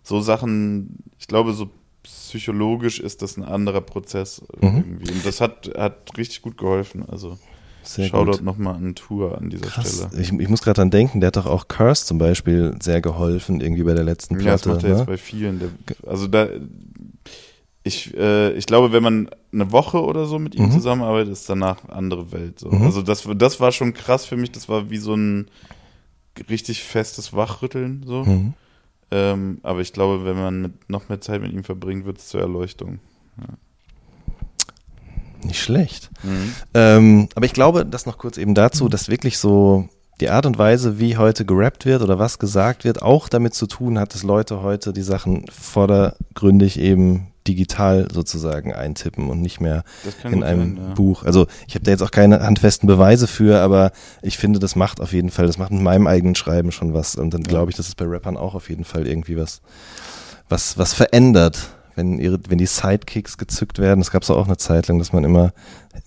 so Sachen, ich glaube, so psychologisch ist das ein anderer Prozess mhm. irgendwie. Und das hat, hat richtig gut geholfen. Also sehr Schau dort nochmal an Tour an dieser Krass. Stelle. Ich, ich muss gerade dran denken, der hat doch auch Curse zum Beispiel sehr geholfen, irgendwie bei der letzten Platte. Ja, das macht er ne? jetzt bei vielen. Der, also da, ich, äh, ich glaube, wenn man eine Woche oder so mit ihm mhm. zusammenarbeitet, ist danach eine andere Welt. So. Mhm. Also das, das war schon krass für mich. Das war wie so ein richtig festes Wachrütteln. So. Mhm. Ähm, aber ich glaube, wenn man mit, noch mehr Zeit mit ihm verbringt, wird es zur Erleuchtung. Ja. Nicht schlecht. Mhm. Ähm, aber ich glaube, das noch kurz eben dazu, mhm. dass wirklich so die Art und Weise, wie heute gerappt wird oder was gesagt wird, auch damit zu tun hat, dass Leute heute die Sachen vordergründig eben digital sozusagen eintippen und nicht mehr in einem sein, ja. Buch. Also ich habe da jetzt auch keine handfesten Beweise für, aber ich finde, das macht auf jeden Fall, das macht mit meinem eigenen Schreiben schon was. Und dann glaube ich, dass es bei Rappern auch auf jeden Fall irgendwie was, was, was verändert wenn ihre, wenn die Sidekicks gezückt werden, das gab es auch eine Zeit lang, dass man immer,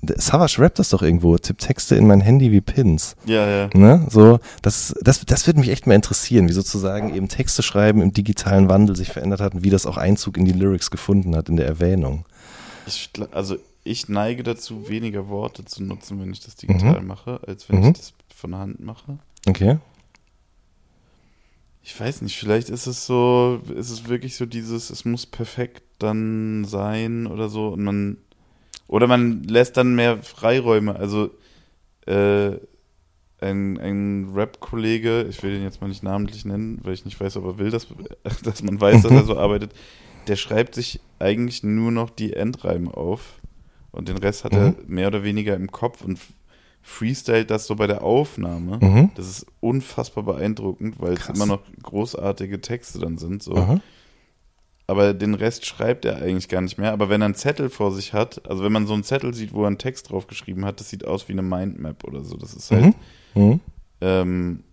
Savage rappt das doch irgendwo, tippt Texte in mein Handy wie Pins. Ja, ja. Ne? So, das, das, das würde mich echt mal interessieren, wie sozusagen eben Texte schreiben im digitalen Wandel sich verändert hat und wie das auch Einzug in die Lyrics gefunden hat, in der Erwähnung. Ich, also ich neige dazu, weniger Worte zu nutzen, wenn ich das digital mhm. mache, als wenn mhm. ich das von der Hand mache. Okay ich weiß nicht, vielleicht ist es so, ist es wirklich so dieses, es muss perfekt dann sein oder so und man, oder man lässt dann mehr Freiräume. Also, äh, ein, ein Rap-Kollege, ich will den jetzt mal nicht namentlich nennen, weil ich nicht weiß, ob er will, dass, dass man weiß, dass er so arbeitet, der schreibt sich eigentlich nur noch die Endreime auf und den Rest hat mhm. er mehr oder weniger im Kopf und freestylt das so bei der Aufnahme. Mhm. Das ist unfassbar beeindruckend, weil Krass. es immer noch großartige Texte dann sind. So. aber den Rest schreibt er eigentlich gar nicht mehr. Aber wenn er einen Zettel vor sich hat, also wenn man so einen Zettel sieht, wo er einen Text drauf geschrieben hat, das sieht aus wie eine Mindmap oder so. Das ist halt. Mhm. Mhm. Ähm,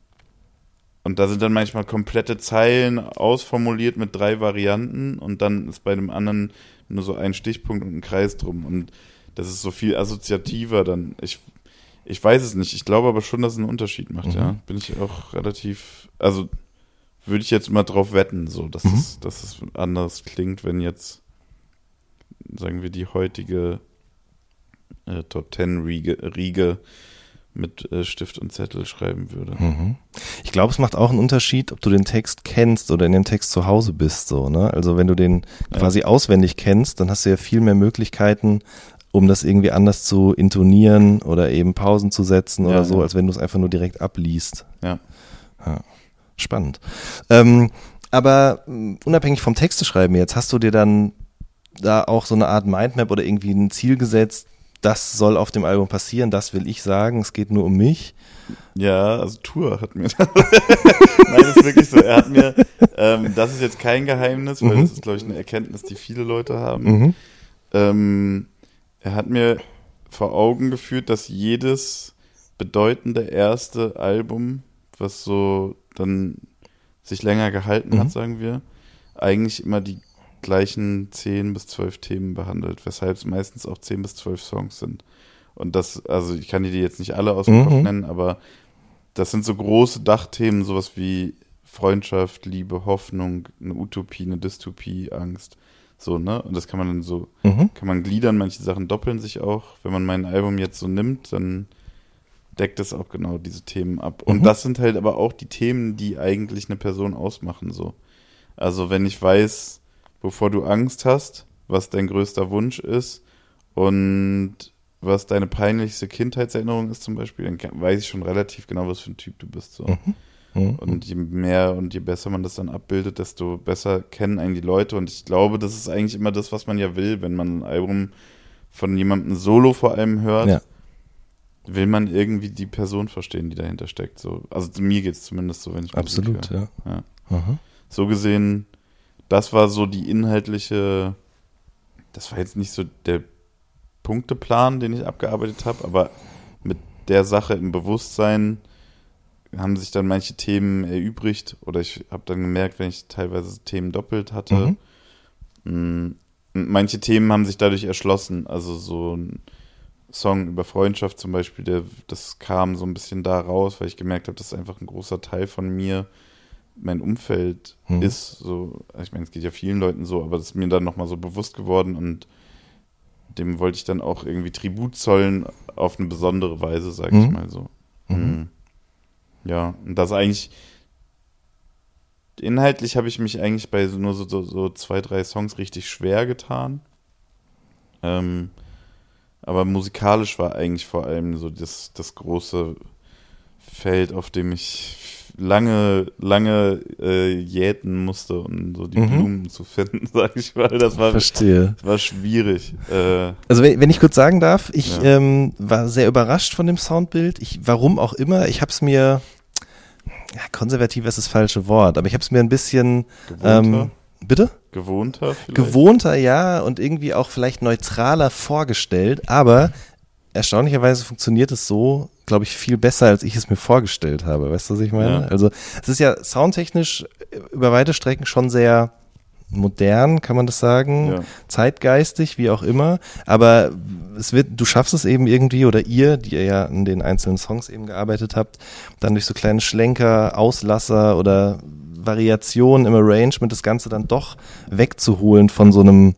und da sind dann manchmal komplette Zeilen ausformuliert mit drei Varianten und dann ist bei dem anderen nur so ein Stichpunkt und ein Kreis drum. Und das ist so viel assoziativer dann. Ich, ich weiß es nicht. Ich glaube aber schon, dass es einen Unterschied macht, mhm. ja. Bin ich auch relativ, also würde ich jetzt mal drauf wetten, so, dass, mhm. es, dass es anders klingt, wenn jetzt, sagen wir, die heutige äh, Top Ten Riege, Riege mit äh, Stift und Zettel schreiben würde. Mhm. Ich glaube, es macht auch einen Unterschied, ob du den Text kennst oder in dem Text zu Hause bist, so, ne? Also wenn du den ja. quasi auswendig kennst, dann hast du ja viel mehr Möglichkeiten, um das irgendwie anders zu intonieren oder eben Pausen zu setzen ja, oder so, ja. als wenn du es einfach nur direkt abliest. Ja. ja. Spannend. Ähm, aber mm, unabhängig vom Texteschreiben jetzt, hast du dir dann da auch so eine Art Mindmap oder irgendwie ein Ziel gesetzt, das soll auf dem Album passieren, das will ich sagen, es geht nur um mich. Ja, also Tour hat mir. Nein, das ist wirklich so. Er hat mir, ähm, das ist jetzt kein Geheimnis, weil mhm. das ist, glaube ich, eine Erkenntnis, die viele Leute haben. Mhm. Ähm, er hat mir vor Augen geführt, dass jedes bedeutende erste Album, was so dann sich länger gehalten mhm. hat, sagen wir, eigentlich immer die gleichen 10 bis 12 Themen behandelt, weshalb es meistens auch 10 bis 12 Songs sind. Und das, also ich kann die jetzt nicht alle aus dem mhm. Kopf nennen, aber das sind so große Dachthemen, sowas wie Freundschaft, Liebe, Hoffnung, eine Utopie, eine Dystopie, Angst. So, ne? Und das kann man dann so, mhm. kann man gliedern, manche Sachen doppeln sich auch. Wenn man mein Album jetzt so nimmt, dann deckt es auch genau diese Themen ab. Und mhm. das sind halt aber auch die Themen, die eigentlich eine Person ausmachen, so. Also wenn ich weiß, wovor du Angst hast, was dein größter Wunsch ist und was deine peinlichste Kindheitserinnerung ist zum Beispiel, dann weiß ich schon relativ genau, was für ein Typ du bist. So. Mhm. Mhm. Und je mehr und je besser man das dann abbildet, desto besser kennen einen die Leute. Und ich glaube, das ist eigentlich immer das, was man ja will, wenn man ein Album von jemandem solo vor allem hört. Ja. Will man irgendwie die Person verstehen, die dahinter steckt. So. Also mir geht es zumindest so, wenn ich Absolut, ja. ja. So gesehen das war so die inhaltliche, das war jetzt nicht so der Punkteplan, den ich abgearbeitet habe, aber mit der Sache im Bewusstsein haben sich dann manche Themen erübrigt oder ich habe dann gemerkt, wenn ich teilweise Themen doppelt hatte, mhm. Mm, manche Themen haben sich dadurch erschlossen. Also so ein Song über Freundschaft zum Beispiel, der, das kam so ein bisschen da raus, weil ich gemerkt habe, das ist einfach ein großer Teil von mir, mein Umfeld hm. ist. So, ich meine, es geht ja vielen Leuten so, aber das ist mir dann nochmal so bewusst geworden und dem wollte ich dann auch irgendwie Tribut zollen auf eine besondere Weise, sag hm. ich mal so. Mhm. Ja, und das eigentlich inhaltlich habe ich mich eigentlich bei nur so, so, so, zwei, drei Songs richtig schwer getan. Ähm, aber musikalisch war eigentlich vor allem so das, das große Feld, auf dem ich lange, lange äh, jäten musste, um so die mhm. Blumen zu finden, sag ich mal. Das war, Verstehe. Das war schwierig. Äh, also wenn, wenn, ich kurz sagen darf, ich ja. ähm, war sehr überrascht von dem Soundbild. Ich, warum auch immer, ich habe es mir, ja, konservativ ist das falsche Wort, aber ich habe es mir ein bisschen ähm, Bitte? Gewohnter vielleicht? Gewohnter, ja, und irgendwie auch vielleicht neutraler vorgestellt, aber erstaunlicherweise funktioniert es so, glaube ich, viel besser, als ich es mir vorgestellt habe. Weißt du, was ich meine? Ja. Also es ist ja soundtechnisch über weite Strecken schon sehr modern, kann man das sagen, ja. zeitgeistig, wie auch immer. Aber es wird, du schaffst es eben irgendwie oder ihr, die ihr ja an den einzelnen Songs eben gearbeitet habt, dann durch so kleine Schlenker, Auslasser oder Variationen im Arrangement das Ganze dann doch wegzuholen von so einem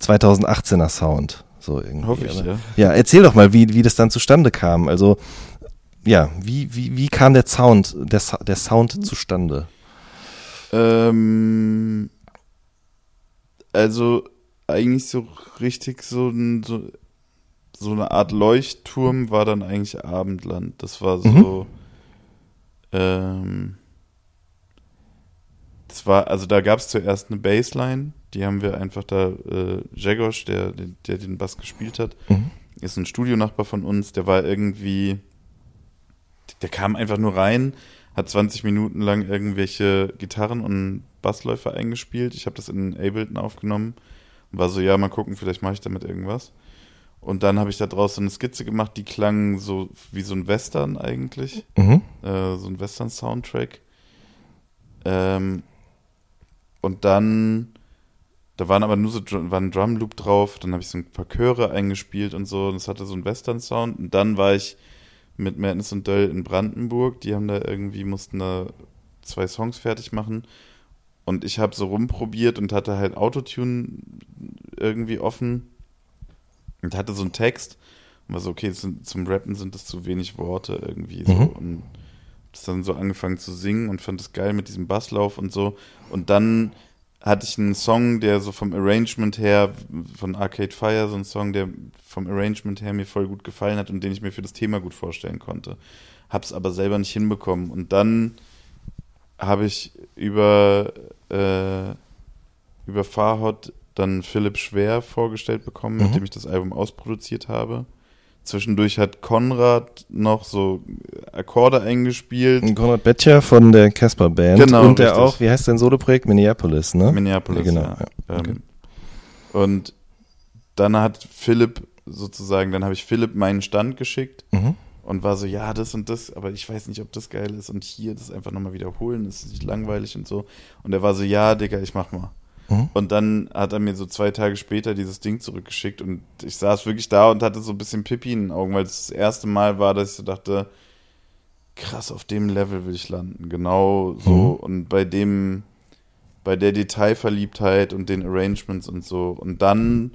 2018er Sound. So irgendwie. Hoffe ich, ja. Ja, erzähl doch mal, wie, wie das dann zustande kam. Also, ja, wie, wie, wie kam der Sound, der, der Sound zustande? Ähm, also, eigentlich so richtig so, ein, so, so eine Art Leuchtturm war dann eigentlich Abendland. Das war so, mhm. ähm, das war, also da gab es zuerst eine Bassline die haben wir einfach da, äh, Jagosz, der, der den Bass gespielt hat, mhm. ist ein Studionachbar von uns, der war irgendwie, der kam einfach nur rein, hat 20 Minuten lang irgendwelche Gitarren und Bassläufer eingespielt. Ich habe das in Ableton aufgenommen und war so, ja, mal gucken, vielleicht mache ich damit irgendwas. Und dann habe ich da draußen eine Skizze gemacht, die klang so wie so ein Western eigentlich. Mhm. Äh, so ein Western-Soundtrack. Ähm, und dann, da waren aber nur so war ein Drumloop drauf, dann habe ich so ein paar Chöre eingespielt und so, und es hatte so einen Western-Sound. Und dann war ich mit Madness und Döll in Brandenburg, die haben da irgendwie, mussten da zwei Songs fertig machen. Und ich habe so rumprobiert und hatte halt Autotune irgendwie offen und hatte so einen Text und war so, okay, sind, zum Rappen sind das zu wenig Worte irgendwie so. Mhm. Und das dann so angefangen zu singen und fand es geil mit diesem Basslauf und so. Und dann hatte ich einen Song, der so vom Arrangement her, von Arcade Fire, so ein Song, der vom Arrangement her mir voll gut gefallen hat und den ich mir für das Thema gut vorstellen konnte. Hab's aber selber nicht hinbekommen. Und dann habe ich über, äh, über Farhot dann Philipp Schwer vorgestellt bekommen, mhm. mit dem ich das Album ausproduziert habe. Zwischendurch hat Konrad noch so Akkorde eingespielt. Konrad Bettcher von der Casper Band. Genau. Und der richtig. auch, wie heißt dein Soloprojekt? Minneapolis, ne? Minneapolis, ja, genau. Ja. Ja. Okay. Ähm, und dann hat Philipp sozusagen, dann habe ich Philipp meinen Stand geschickt mhm. und war so, ja, das und das, aber ich weiß nicht, ob das geil ist und hier das einfach nochmal wiederholen, das ist nicht langweilig und so. Und er war so, ja, Digga, ich mach mal. Mhm. Und dann hat er mir so zwei Tage später dieses Ding zurückgeschickt und ich saß wirklich da und hatte so ein bisschen Pipi in den Augen, weil es das erste Mal war, dass ich so dachte, krass, auf dem Level will ich landen. Genau so. Mhm. Und bei dem, bei der Detailverliebtheit und den Arrangements und so. Und dann,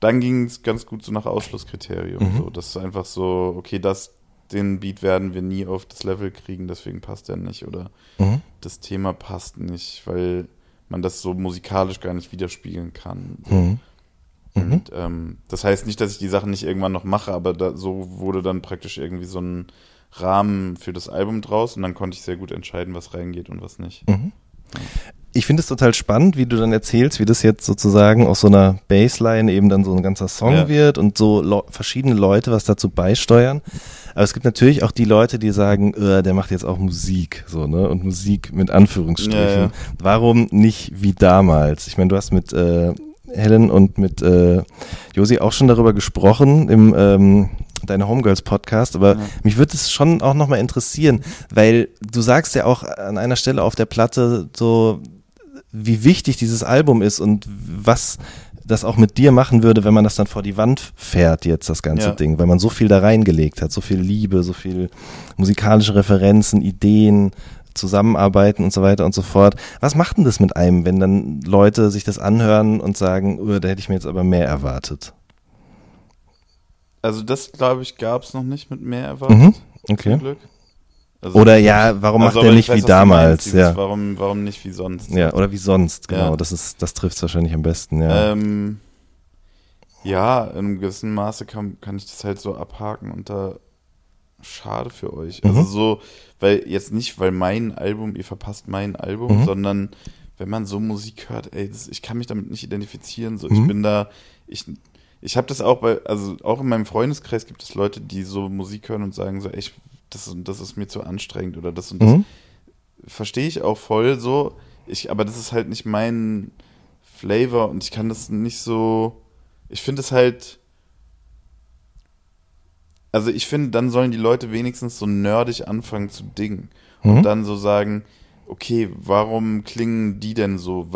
dann ging es ganz gut so nach Ausschlusskriterium. Mhm. So, das ist einfach so, okay, das, den Beat werden wir nie auf das Level kriegen, deswegen passt der nicht. Oder mhm. das Thema passt nicht, weil man das so musikalisch gar nicht widerspiegeln kann. Mhm. Mhm. Und, ähm, das heißt nicht, dass ich die Sachen nicht irgendwann noch mache, aber da, so wurde dann praktisch irgendwie so ein Rahmen für das Album draus und dann konnte ich sehr gut entscheiden, was reingeht und was nicht. Mhm. Ich finde es total spannend, wie du dann erzählst, wie das jetzt sozusagen aus so einer Bassline eben dann so ein ganzer Song ja. wird und so verschiedene Leute was dazu beisteuern. Aber es gibt natürlich auch die Leute, die sagen, äh, der macht jetzt auch Musik, so, ne? Und Musik mit Anführungsstrichen. Ja, ja. Warum nicht wie damals? Ich meine, du hast mit äh, Helen und mit äh, Josi auch schon darüber gesprochen im ähm, deine Homegirls Podcast, aber ja. mich würde es schon auch nochmal interessieren, weil du sagst ja auch an einer Stelle auf der Platte so, wie wichtig dieses Album ist und was das auch mit dir machen würde, wenn man das dann vor die Wand fährt, jetzt das ganze ja. Ding, weil man so viel da reingelegt hat, so viel Liebe, so viel musikalische Referenzen, Ideen, Zusammenarbeiten und so weiter und so fort. Was macht denn das mit einem, wenn dann Leute sich das anhören und sagen, oh, da hätte ich mir jetzt aber mehr erwartet? Also das, glaube ich, gab es noch nicht mit mehr erwartet. Mhm, okay. Glück. Also oder ja, warum also, macht er nicht weiß, wie damals? Meinst, ja. Warum, warum nicht wie sonst? Ja, oder wie sonst, genau. Ja. Das ist, das trifft es wahrscheinlich am besten, ja. Ähm, ja, in einem gewissen Maße kann, kann ich das halt so abhaken und da schade für euch. Also mhm. Also so, weil jetzt nicht, weil mein Album, ihr verpasst mein Album, mhm. sondern wenn man so Musik hört, ey, das, ich kann mich damit nicht identifizieren. So, mhm. ich bin da, ich, ich habe das auch bei, also auch in meinem Freundeskreis gibt es Leute, die so Musik hören und sagen so, ey, ich das und das ist mir zu anstrengend oder das und das. Mhm. Verstehe ich auch voll so. Ich, aber das ist halt nicht mein Flavor und ich kann das nicht so. Ich finde es halt. Also ich finde, dann sollen die Leute wenigstens so nerdig anfangen zu dingen. Mhm. Und dann so sagen, okay, warum klingen die denn so?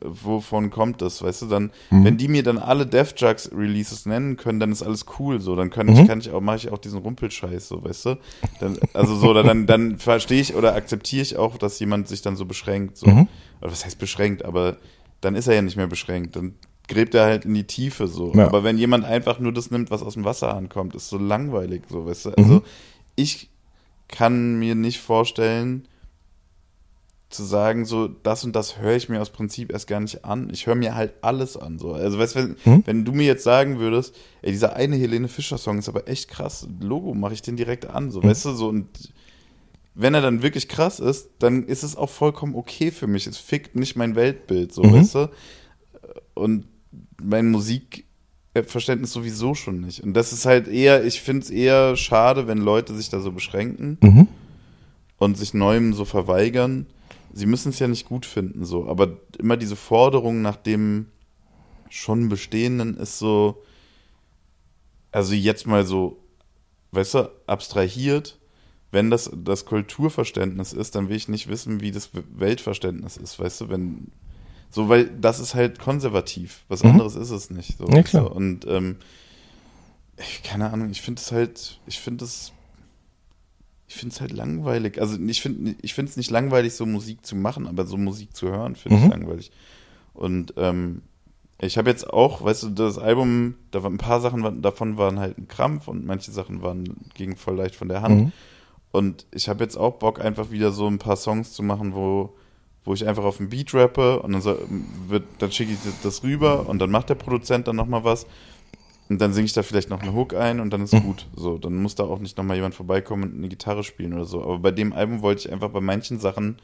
Wovon kommt das? Weißt du, dann, mhm. wenn die mir dann alle Def Jugs Releases nennen können, dann ist alles cool so. Dann kann mhm. ich, kann ich auch, mache ich auch diesen Rumpelscheiß, so, weißt du? Dann, also so, dann, dann verstehe ich oder akzeptiere ich auch, dass jemand sich dann so beschränkt. So. Mhm. Oder was heißt beschränkt, aber dann ist er ja nicht mehr beschränkt. Dann gräbt er halt in die Tiefe so. Ja. Aber wenn jemand einfach nur das nimmt, was aus dem Wasser ankommt, ist so langweilig, so, weißt du? Also mhm. ich kann mir nicht vorstellen, zu sagen, so, das und das höre ich mir aus Prinzip erst gar nicht an. Ich höre mir halt alles an. So. Also, weißt du, wenn, hm? wenn du mir jetzt sagen würdest, ey, dieser eine Helene Fischer-Song ist aber echt krass, Logo mache ich den direkt an, so, hm? weißt du, so und wenn er dann wirklich krass ist, dann ist es auch vollkommen okay für mich. Es fickt nicht mein Weltbild, so, mhm. weißt du? Und mein Musikverständnis sowieso schon nicht. Und das ist halt eher, ich finde es eher schade, wenn Leute sich da so beschränken. Mhm und sich Neuem so verweigern. Sie müssen es ja nicht gut finden, so, aber immer diese Forderung nach dem schon Bestehenden ist so, also jetzt mal so, weißt du, abstrahiert, wenn das das Kulturverständnis ist, dann will ich nicht wissen, wie das Weltverständnis ist, weißt du, wenn so, weil das ist halt konservativ, was mhm. anderes ist es nicht. So, ja, klar. Und ähm, ich, keine Ahnung, ich finde es halt, ich finde es, ich finde es halt langweilig. Also ich finde, ich finde es nicht langweilig, so Musik zu machen, aber so Musik zu hören finde mhm. ich langweilig. Und ähm, ich habe jetzt auch, weißt du, das Album, da waren ein paar Sachen davon waren halt ein Krampf und manche Sachen waren gingen voll leicht von der Hand. Mhm. Und ich habe jetzt auch Bock, einfach wieder so ein paar Songs zu machen, wo, wo ich einfach auf den Beat rappe und dann, so, wird, dann schicke ich das rüber und dann macht der Produzent dann nochmal was. Und dann singe ich da vielleicht noch einen Hook ein und dann ist mhm. gut. So, dann muss da auch nicht nochmal jemand vorbeikommen und eine Gitarre spielen oder so. Aber bei dem Album wollte ich einfach bei manchen Sachen,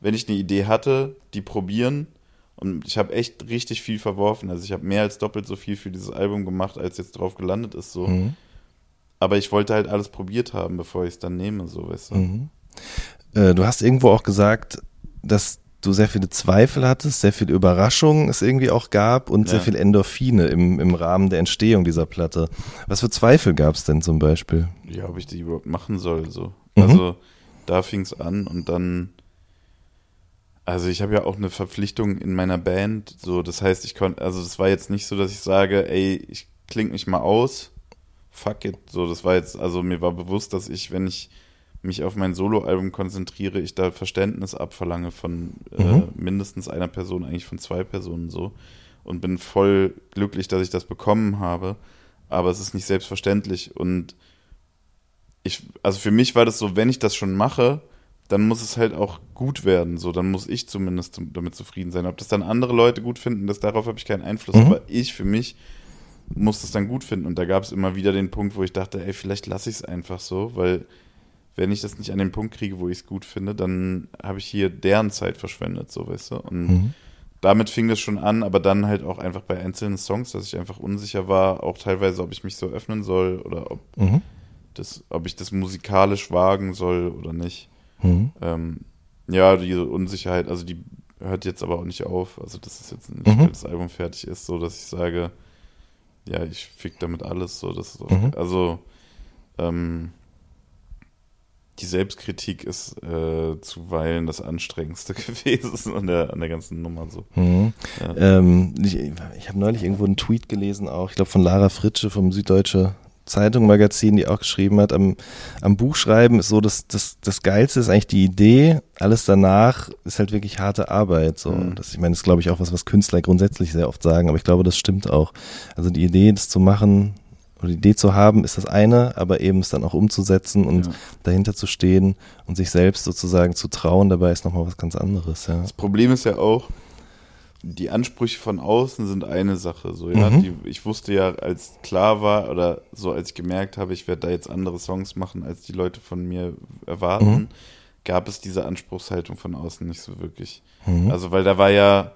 wenn ich eine Idee hatte, die probieren und ich habe echt richtig viel verworfen. Also ich habe mehr als doppelt so viel für dieses Album gemacht, als jetzt drauf gelandet ist. So. Mhm. Aber ich wollte halt alles probiert haben, bevor ich es dann nehme, so weißt du. Mhm. Äh, du hast irgendwo auch gesagt, dass du sehr viele Zweifel hattest, sehr viele Überraschungen es irgendwie auch gab und ja. sehr viel Endorphine im, im Rahmen der Entstehung dieser Platte. Was für Zweifel gab es denn zum Beispiel? Ja, ob ich die überhaupt machen soll. So. Mhm. Also da fing es an und dann also ich habe ja auch eine Verpflichtung in meiner Band, so das heißt, ich konnte, also das war jetzt nicht so, dass ich sage, ey, ich kling mich mal aus, fuck it, so das war jetzt, also mir war bewusst, dass ich, wenn ich mich auf mein Soloalbum konzentriere, ich da Verständnis abverlange von äh, mhm. mindestens einer Person, eigentlich von zwei Personen so und bin voll glücklich, dass ich das bekommen habe, aber es ist nicht selbstverständlich und ich, also für mich war das so, wenn ich das schon mache, dann muss es halt auch gut werden. So, dann muss ich zumindest damit zufrieden sein. Ob das dann andere Leute gut finden, das darauf habe ich keinen Einfluss. Mhm. Aber ich für mich muss das dann gut finden. Und da gab es immer wieder den Punkt, wo ich dachte, ey, vielleicht lasse ich es einfach so, weil wenn ich das nicht an den Punkt kriege, wo ich es gut finde, dann habe ich hier deren Zeit verschwendet, so weißt du. Und mhm. damit fing das schon an, aber dann halt auch einfach bei einzelnen Songs, dass ich einfach unsicher war, auch teilweise, ob ich mich so öffnen soll oder ob mhm. das, ob ich das musikalisch wagen soll oder nicht. Mhm. Ähm, ja, diese Unsicherheit, also die hört jetzt aber auch nicht auf. Also das ist jetzt nicht, mhm. weil das Album fertig ist, so dass ich sage, ja, ich fick damit alles. So, das auch, mhm. Also ähm, die Selbstkritik ist äh, zuweilen das Anstrengendste gewesen an der, an der ganzen Nummer so. Mhm. Ja. Ähm, ich ich habe neulich irgendwo einen Tweet gelesen, auch, ich glaube von Lara Fritsche vom Süddeutsche Zeitung, Magazin, die auch geschrieben hat, am, am Buchschreiben ist so, dass das, das Geilste ist eigentlich die Idee, alles danach ist halt wirklich harte Arbeit. So. Mhm. Das, ich meine, das ist glaube ich auch was, was Künstler grundsätzlich sehr oft sagen, aber ich glaube, das stimmt auch. Also die Idee, das zu machen oder die Idee zu haben, ist das eine, aber eben es dann auch umzusetzen und ja. dahinter zu stehen und sich selbst sozusagen zu trauen, dabei ist nochmal was ganz anderes. Ja. Das Problem ist ja auch, die Ansprüche von außen sind eine Sache. So, ja, mhm. die, ich wusste ja, als klar war oder so, als ich gemerkt habe, ich werde da jetzt andere Songs machen, als die Leute von mir erwarten, mhm. gab es diese Anspruchshaltung von außen nicht so wirklich. Mhm. Also, weil da war ja,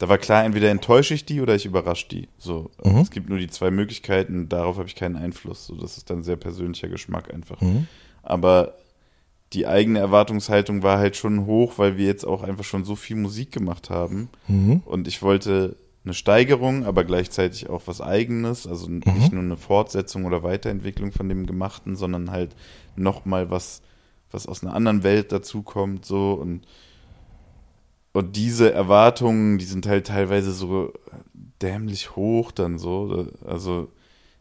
da war klar, entweder enttäusche ich die oder ich überrasche die. So, mhm. es gibt nur die zwei Möglichkeiten, darauf habe ich keinen Einfluss. So, das ist dann sehr persönlicher Geschmack einfach. Mhm. Aber die eigene Erwartungshaltung war halt schon hoch, weil wir jetzt auch einfach schon so viel Musik gemacht haben. Mhm. Und ich wollte eine Steigerung, aber gleichzeitig auch was Eigenes, also mhm. nicht nur eine Fortsetzung oder Weiterentwicklung von dem Gemachten, sondern halt nochmal was, was aus einer anderen Welt dazukommt, so und und diese Erwartungen, die sind halt teilweise so dämlich hoch dann so. Also,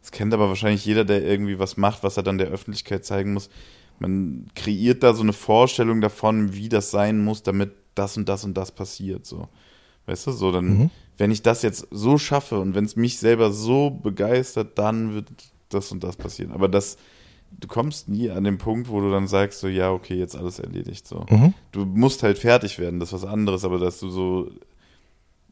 es kennt aber wahrscheinlich jeder, der irgendwie was macht, was er dann der Öffentlichkeit zeigen muss man kreiert da so eine Vorstellung davon, wie das sein muss, damit das und das und das passiert. So. Weißt du, so dann, mhm. wenn ich das jetzt so schaffe und wenn es mich selber so begeistert, dann wird das und das passieren. Aber das, du kommst nie an den Punkt, wo du dann sagst, so, ja, okay, jetzt alles erledigt. So. Mhm. Du musst halt fertig werden, das ist was anderes, aber dass du so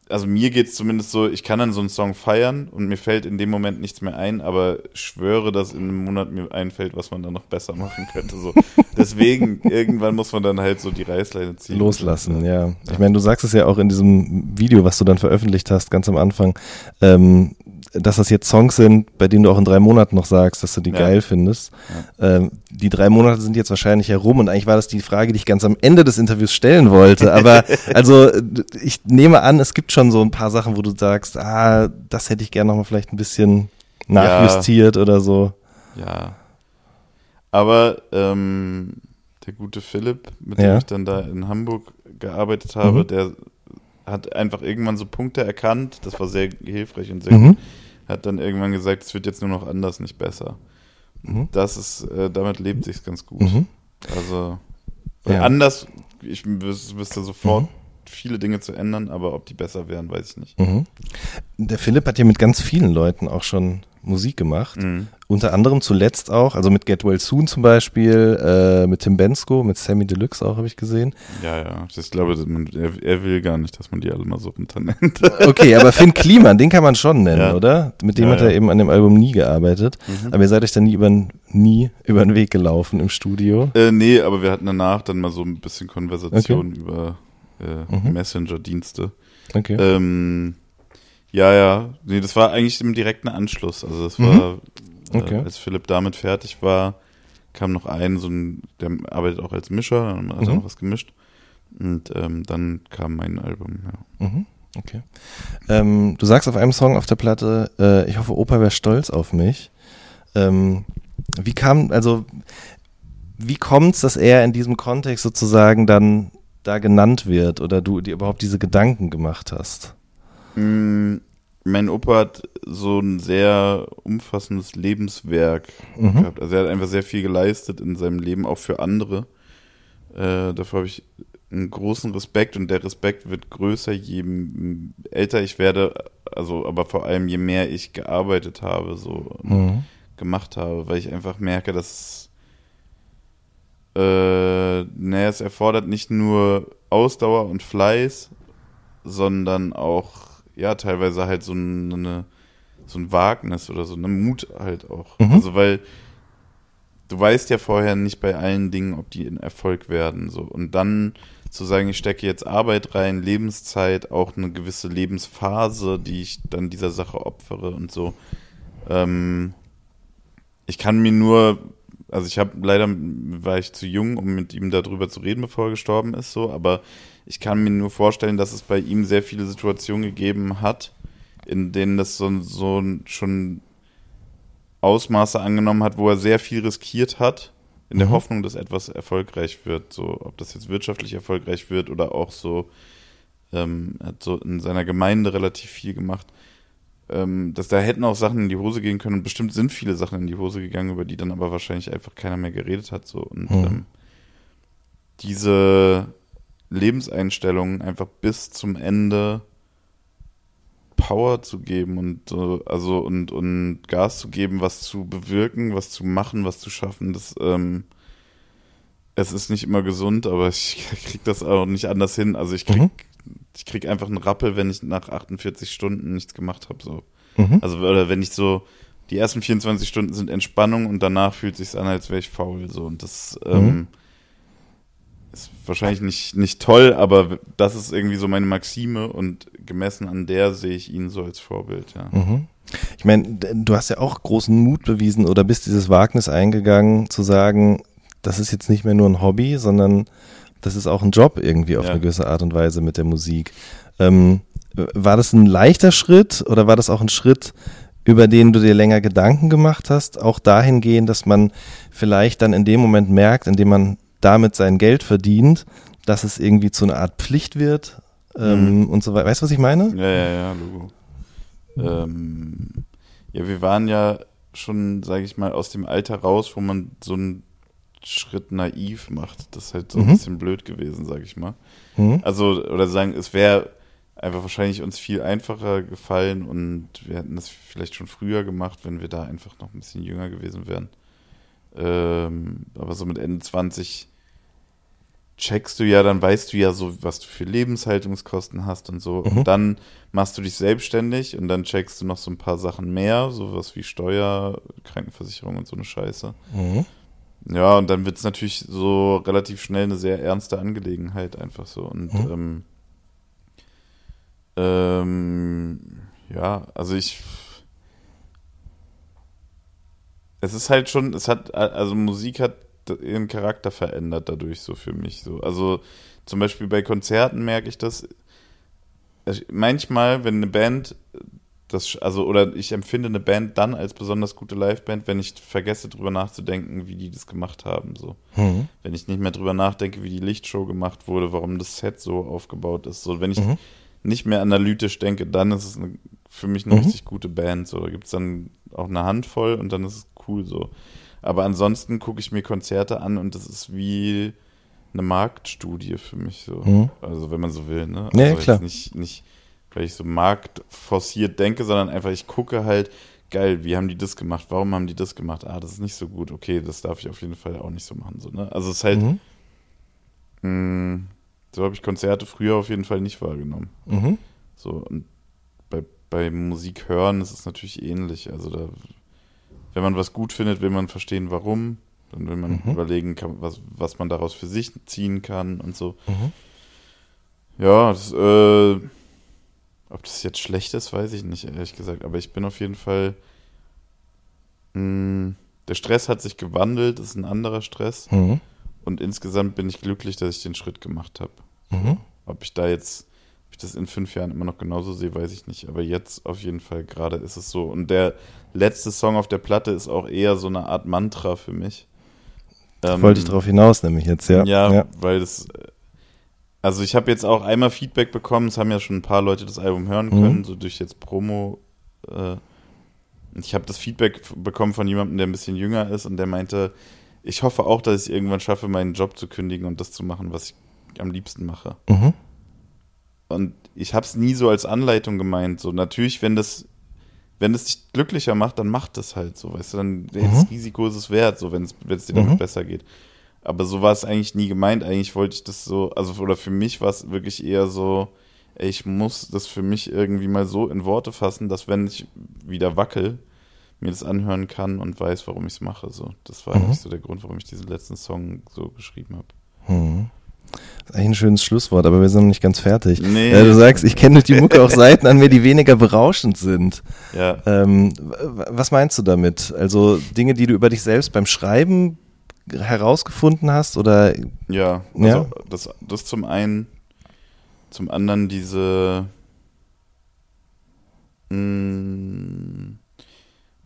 also mir geht es zumindest so, ich kann dann so einen Song feiern und mir fällt in dem Moment nichts mehr ein, aber schwöre, dass in einem Monat mir einfällt, was man dann noch besser machen könnte. So. Deswegen, irgendwann muss man dann halt so die Reißleine ziehen. Loslassen, ja. Ich meine, du sagst es ja auch in diesem Video, was du dann veröffentlicht hast, ganz am Anfang. Ähm, dass das jetzt Songs sind, bei denen du auch in drei Monaten noch sagst, dass du die ja. geil findest. Ja. Ähm, die drei Monate sind jetzt wahrscheinlich herum und eigentlich war das die Frage, die ich ganz am Ende des Interviews stellen wollte. Aber also ich nehme an, es gibt schon so ein paar Sachen, wo du sagst, ah, das hätte ich gerne noch mal vielleicht ein bisschen nachjustiert ja. oder so. Ja. Aber ähm, der gute Philipp, mit dem ich dann da in Hamburg gearbeitet habe, mhm. der hat einfach irgendwann so Punkte erkannt, das war sehr hilfreich und sehr mhm. gut, hat dann irgendwann gesagt, es wird jetzt nur noch anders, nicht besser. Mhm. Das ist, äh, damit lebt sich ganz gut. Mhm. Also ja. anders, ich wüsste sofort mhm. viele Dinge zu ändern, aber ob die besser wären, weiß ich nicht. Mhm. Der Philipp hat ja mit ganz vielen Leuten auch schon Musik gemacht. Mhm. Unter anderem zuletzt auch, also mit Get Well Soon zum Beispiel, äh, mit Tim Bensko, mit Sammy Deluxe auch, habe ich gesehen. Ja, ja. Ich glaube, man, er, er, will gar nicht, dass man die alle mal so runternennt. okay, aber Finn Kliman, den kann man schon nennen, ja. oder? Mit dem ja, hat er ja. eben an dem Album nie gearbeitet. Mhm. Aber ihr seid euch dann nie über, nie über den Weg gelaufen im Studio? Äh, nee, aber wir hatten danach dann mal so ein bisschen Konversation okay. über äh, mhm. Messenger-Dienste. Okay. Ähm, ja, ja. Nee, das war eigentlich im direkten Anschluss. Also das war, mhm. okay. äh, als Philipp damit fertig war, kam noch ein, so ein, der arbeitet auch als Mischer, dann hat mhm. er noch was gemischt. Und ähm, dann kam mein Album, ja. Mhm. Okay. Ähm, du sagst auf einem Song auf der Platte, äh, ich hoffe, Opa wäre stolz auf mich. Ähm, wie kam, also, wie kommt es, dass er in diesem Kontext sozusagen dann da genannt wird oder du dir überhaupt diese Gedanken gemacht hast? Mm, mein Opa hat so ein sehr umfassendes Lebenswerk mhm. gehabt. Also er hat einfach sehr viel geleistet in seinem Leben, auch für andere. Äh, dafür habe ich einen großen Respekt und der Respekt wird größer, je älter ich werde, also aber vor allem je mehr ich gearbeitet habe, so mhm. gemacht habe, weil ich einfach merke, dass äh, naja, es erfordert nicht nur Ausdauer und Fleiß, sondern auch ja, teilweise halt so eine, so ein Wagnis oder so eine Mut halt auch. Mhm. Also, weil du weißt ja vorher nicht bei allen Dingen, ob die in Erfolg werden, so. Und dann zu sagen, ich stecke jetzt Arbeit rein, Lebenszeit, auch eine gewisse Lebensphase, die ich dann dieser Sache opfere und so. Ähm, ich kann mir nur, also ich habe leider war ich zu jung, um mit ihm darüber zu reden, bevor er gestorben ist, so, aber ich kann mir nur vorstellen, dass es bei ihm sehr viele Situationen gegeben hat, in denen das so, so schon Ausmaße angenommen hat, wo er sehr viel riskiert hat, in der mhm. Hoffnung, dass etwas erfolgreich wird. So, ob das jetzt wirtschaftlich erfolgreich wird oder auch so, ähm, hat so in seiner Gemeinde relativ viel gemacht. Ähm, dass da hätten auch Sachen in die Hose gehen können. Und bestimmt sind viele Sachen in die Hose gegangen, über die dann aber wahrscheinlich einfach keiner mehr geredet hat. So. Und mhm. ähm, diese Lebenseinstellung einfach bis zum Ende Power zu geben und also und und Gas zu geben, was zu bewirken, was zu machen, was zu schaffen, das ähm, es ist nicht immer gesund, aber ich krieg das auch nicht anders hin. Also ich krieg mhm. ich krieg einfach einen Rappel, wenn ich nach 48 Stunden nichts gemacht habe so. Mhm. Also oder wenn ich so die ersten 24 Stunden sind Entspannung und danach fühlt sich's an, als wäre ich faul so und das mhm. ähm, ist wahrscheinlich nicht, nicht toll, aber das ist irgendwie so meine Maxime und gemessen an der sehe ich ihn so als Vorbild, ja. Mhm. Ich meine, du hast ja auch großen Mut bewiesen oder bist dieses Wagnis eingegangen, zu sagen, das ist jetzt nicht mehr nur ein Hobby, sondern das ist auch ein Job irgendwie auf ja. eine gewisse Art und Weise mit der Musik. Ähm, war das ein leichter Schritt oder war das auch ein Schritt, über den du dir länger Gedanken gemacht hast, auch dahingehend, dass man vielleicht dann in dem Moment merkt, in dem man damit sein Geld verdient, dass es irgendwie zu einer Art Pflicht wird ähm, mhm. und so weiter. Weißt du, was ich meine? Ja, ja, ja, Logo. Ähm, ja, wir waren ja schon, sage ich mal, aus dem Alter raus, wo man so einen Schritt naiv macht. Das ist halt so mhm. ein bisschen blöd gewesen, sage ich mal. Mhm. Also, oder sagen, es wäre einfach wahrscheinlich uns viel einfacher gefallen und wir hätten das vielleicht schon früher gemacht, wenn wir da einfach noch ein bisschen jünger gewesen wären. Ähm, aber so mit Ende 20 checkst du ja, dann weißt du ja so, was du für Lebenshaltungskosten hast und so. Mhm. Und dann machst du dich selbstständig und dann checkst du noch so ein paar Sachen mehr, sowas wie Steuer, Krankenversicherung und so eine Scheiße. Mhm. Ja, und dann wird es natürlich so relativ schnell eine sehr ernste Angelegenheit einfach so. Und mhm. ähm, ähm, ja, also ich es ist halt schon, es hat, also Musik hat ihren Charakter verändert dadurch so für mich. So. Also zum Beispiel bei Konzerten merke ich das. Manchmal, wenn eine Band das, also, oder ich empfinde eine Band dann als besonders gute Liveband, wenn ich vergesse, drüber nachzudenken, wie die das gemacht haben. So. Mhm. Wenn ich nicht mehr drüber nachdenke, wie die Lichtshow gemacht wurde, warum das Set so aufgebaut ist. So, wenn ich mhm. nicht mehr analytisch denke, dann ist es eine, für mich eine mhm. richtig gute Band. So. Da gibt es dann auch eine Handvoll und dann ist es cool so. Aber ansonsten gucke ich mir Konzerte an und das ist wie eine Marktstudie für mich so. Mhm. Also wenn man so will, ne? Also ja, klar. Nicht, nicht, weil ich so marktforciert denke, sondern einfach ich gucke halt, geil, wie haben die das gemacht? Warum haben die das gemacht? Ah, das ist nicht so gut. Okay, das darf ich auf jeden Fall auch nicht so machen. So, ne? Also es ist halt, mhm. mh, mm, so habe ich Konzerte früher auf jeden Fall nicht wahrgenommen. Mhm. So, und bei, bei Musik hören ist es natürlich ähnlich. Also da wenn man was gut findet, will man verstehen, warum. Dann will man mhm. überlegen, kann, was, was man daraus für sich ziehen kann und so. Mhm. Ja, das, äh, ob das jetzt schlecht ist, weiß ich nicht, ehrlich gesagt. Aber ich bin auf jeden Fall. Mh, hm, der Stress hat sich gewandelt, ist ein anderer Stress. Mhm. Und insgesamt bin ich glücklich, dass ich den Schritt gemacht habe. Mhm. Ob ich da jetzt ob ich das in fünf Jahren immer noch genauso sehe, weiß ich nicht. Aber jetzt auf jeden Fall gerade ist es so. Und der letzte Song auf der Platte ist auch eher so eine Art Mantra für mich. Ähm, wollte ich darauf hinaus, nämlich jetzt, ja. Ja, ja. weil das. Also ich habe jetzt auch einmal Feedback bekommen, es haben ja schon ein paar Leute das Album hören können, mhm. so durch jetzt Promo. Äh, ich habe das Feedback bekommen von jemandem, der ein bisschen jünger ist und der meinte, ich hoffe auch, dass ich irgendwann schaffe, meinen Job zu kündigen und das zu machen, was ich am liebsten mache. Mhm. Und ich habe es nie so als Anleitung gemeint. So natürlich, wenn das, wenn es dich glücklicher macht, dann macht das halt so, weißt du, dann mhm. das Risiko ist es wert, so wenn es dir damit mhm. besser geht. Aber so war es eigentlich nie gemeint. Eigentlich wollte ich das so, also oder für mich war es wirklich eher so, ey, ich muss das für mich irgendwie mal so in Worte fassen, dass wenn ich wieder wackel, mir das anhören kann und weiß, warum ich es mache. So, das war mhm. eigentlich so der Grund, warum ich diesen letzten Song so geschrieben habe. Mhm. Das ist eigentlich ein schönes Schlusswort, aber wir sind noch nicht ganz fertig. Nee. Ja, du sagst, ich kenne durch die Mucke auch Seiten an mir, die weniger berauschend sind. Ja. Ähm, was meinst du damit? Also Dinge, die du über dich selbst beim Schreiben herausgefunden hast oder? Ja, also ja? Das, das zum einen, zum anderen diese mh, mm,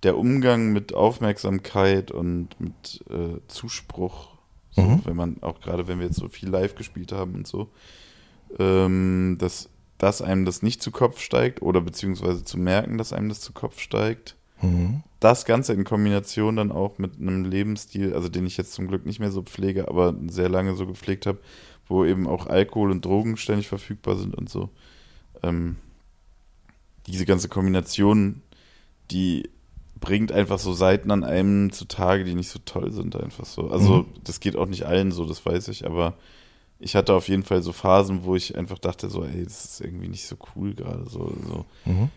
der Umgang mit Aufmerksamkeit und mit äh, Zuspruch so, mhm. Wenn man, auch gerade wenn wir jetzt so viel live gespielt haben und so, ähm, dass, dass einem das nicht zu Kopf steigt oder beziehungsweise zu merken, dass einem das zu Kopf steigt. Mhm. Das Ganze in Kombination dann auch mit einem Lebensstil, also den ich jetzt zum Glück nicht mehr so pflege, aber sehr lange so gepflegt habe, wo eben auch Alkohol und Drogen ständig verfügbar sind und so. Ähm, diese ganze Kombination, die bringt einfach so Seiten an einem zutage, die nicht so toll sind, einfach so. Also, mhm. das geht auch nicht allen so, das weiß ich, aber ich hatte auf jeden Fall so Phasen, wo ich einfach dachte, so, ey, das ist irgendwie nicht so cool gerade, so, so. Mhm.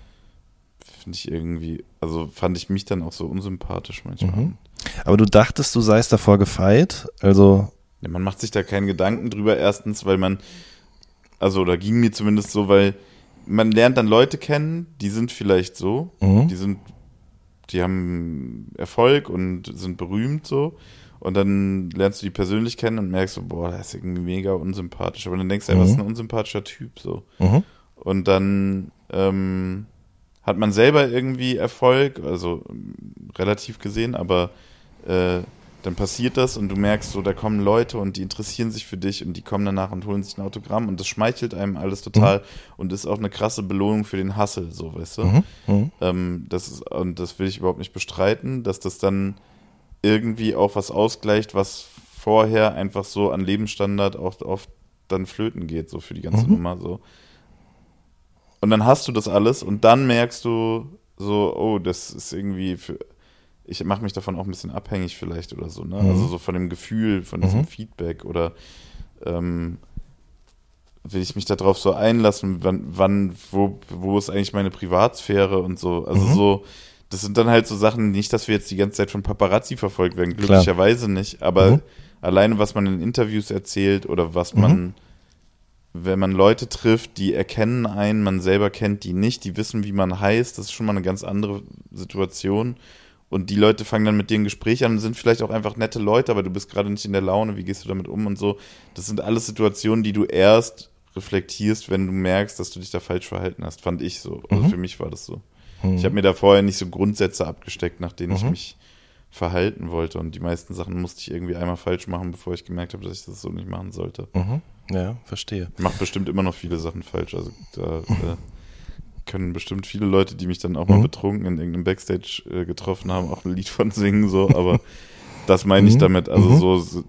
Finde ich irgendwie, also fand ich mich dann auch so unsympathisch manchmal. Mhm. Aber du dachtest, du seist davor gefeit, also. Ja, man macht sich da keinen Gedanken drüber, erstens, weil man, also, oder ging mir zumindest so, weil man lernt dann Leute kennen, die sind vielleicht so, mhm. die sind die haben Erfolg und sind berühmt so. Und dann lernst du die persönlich kennen und merkst so, boah, der ist irgendwie mega unsympathisch. Aber dann denkst du, mhm. was ist ein unsympathischer Typ so. Mhm. Und dann ähm, hat man selber irgendwie Erfolg, also relativ gesehen, aber äh, dann passiert das und du merkst so, da kommen Leute und die interessieren sich für dich und die kommen danach und holen sich ein Autogramm und das schmeichelt einem alles total mhm. und ist auch eine krasse Belohnung für den Hassel, so, weißt du? Mhm. Mhm. Ähm, das ist, und das will ich überhaupt nicht bestreiten, dass das dann irgendwie auch was ausgleicht, was vorher einfach so an Lebensstandard auch oft dann flöten geht, so für die ganze mhm. Nummer, so. Und dann hast du das alles und dann merkst du so, oh, das ist irgendwie für, ich mache mich davon auch ein bisschen abhängig vielleicht oder so, ne? Mhm. Also so von dem Gefühl, von diesem mhm. Feedback oder ähm, will ich mich darauf so einlassen, wann, wann, wo, wo ist eigentlich meine Privatsphäre und so. Also mhm. so, das sind dann halt so Sachen, nicht, dass wir jetzt die ganze Zeit von Paparazzi verfolgt werden, glücklicherweise Klar. nicht, aber mhm. alleine, was man in Interviews erzählt oder was man, mhm. wenn man Leute trifft, die erkennen einen, man selber kennt die nicht, die wissen, wie man heißt, das ist schon mal eine ganz andere Situation und die Leute fangen dann mit dir ein Gespräch an und sind vielleicht auch einfach nette Leute, aber du bist gerade nicht in der Laune, wie gehst du damit um und so. Das sind alles Situationen, die du erst reflektierst, wenn du merkst, dass du dich da falsch verhalten hast, fand ich so. Also mhm. für mich war das so. Mhm. Ich habe mir da vorher nicht so Grundsätze abgesteckt, nach denen mhm. ich mich verhalten wollte und die meisten Sachen musste ich irgendwie einmal falsch machen, bevor ich gemerkt habe, dass ich das so nicht machen sollte. Mhm. Ja, verstehe. Ich mache bestimmt immer noch viele Sachen falsch, also da äh, können bestimmt viele Leute, die mich dann auch mal mhm. betrunken in irgendeinem Backstage äh, getroffen haben, auch ein Lied von singen, so, aber das meine ich mhm. damit. Also mhm. so, so,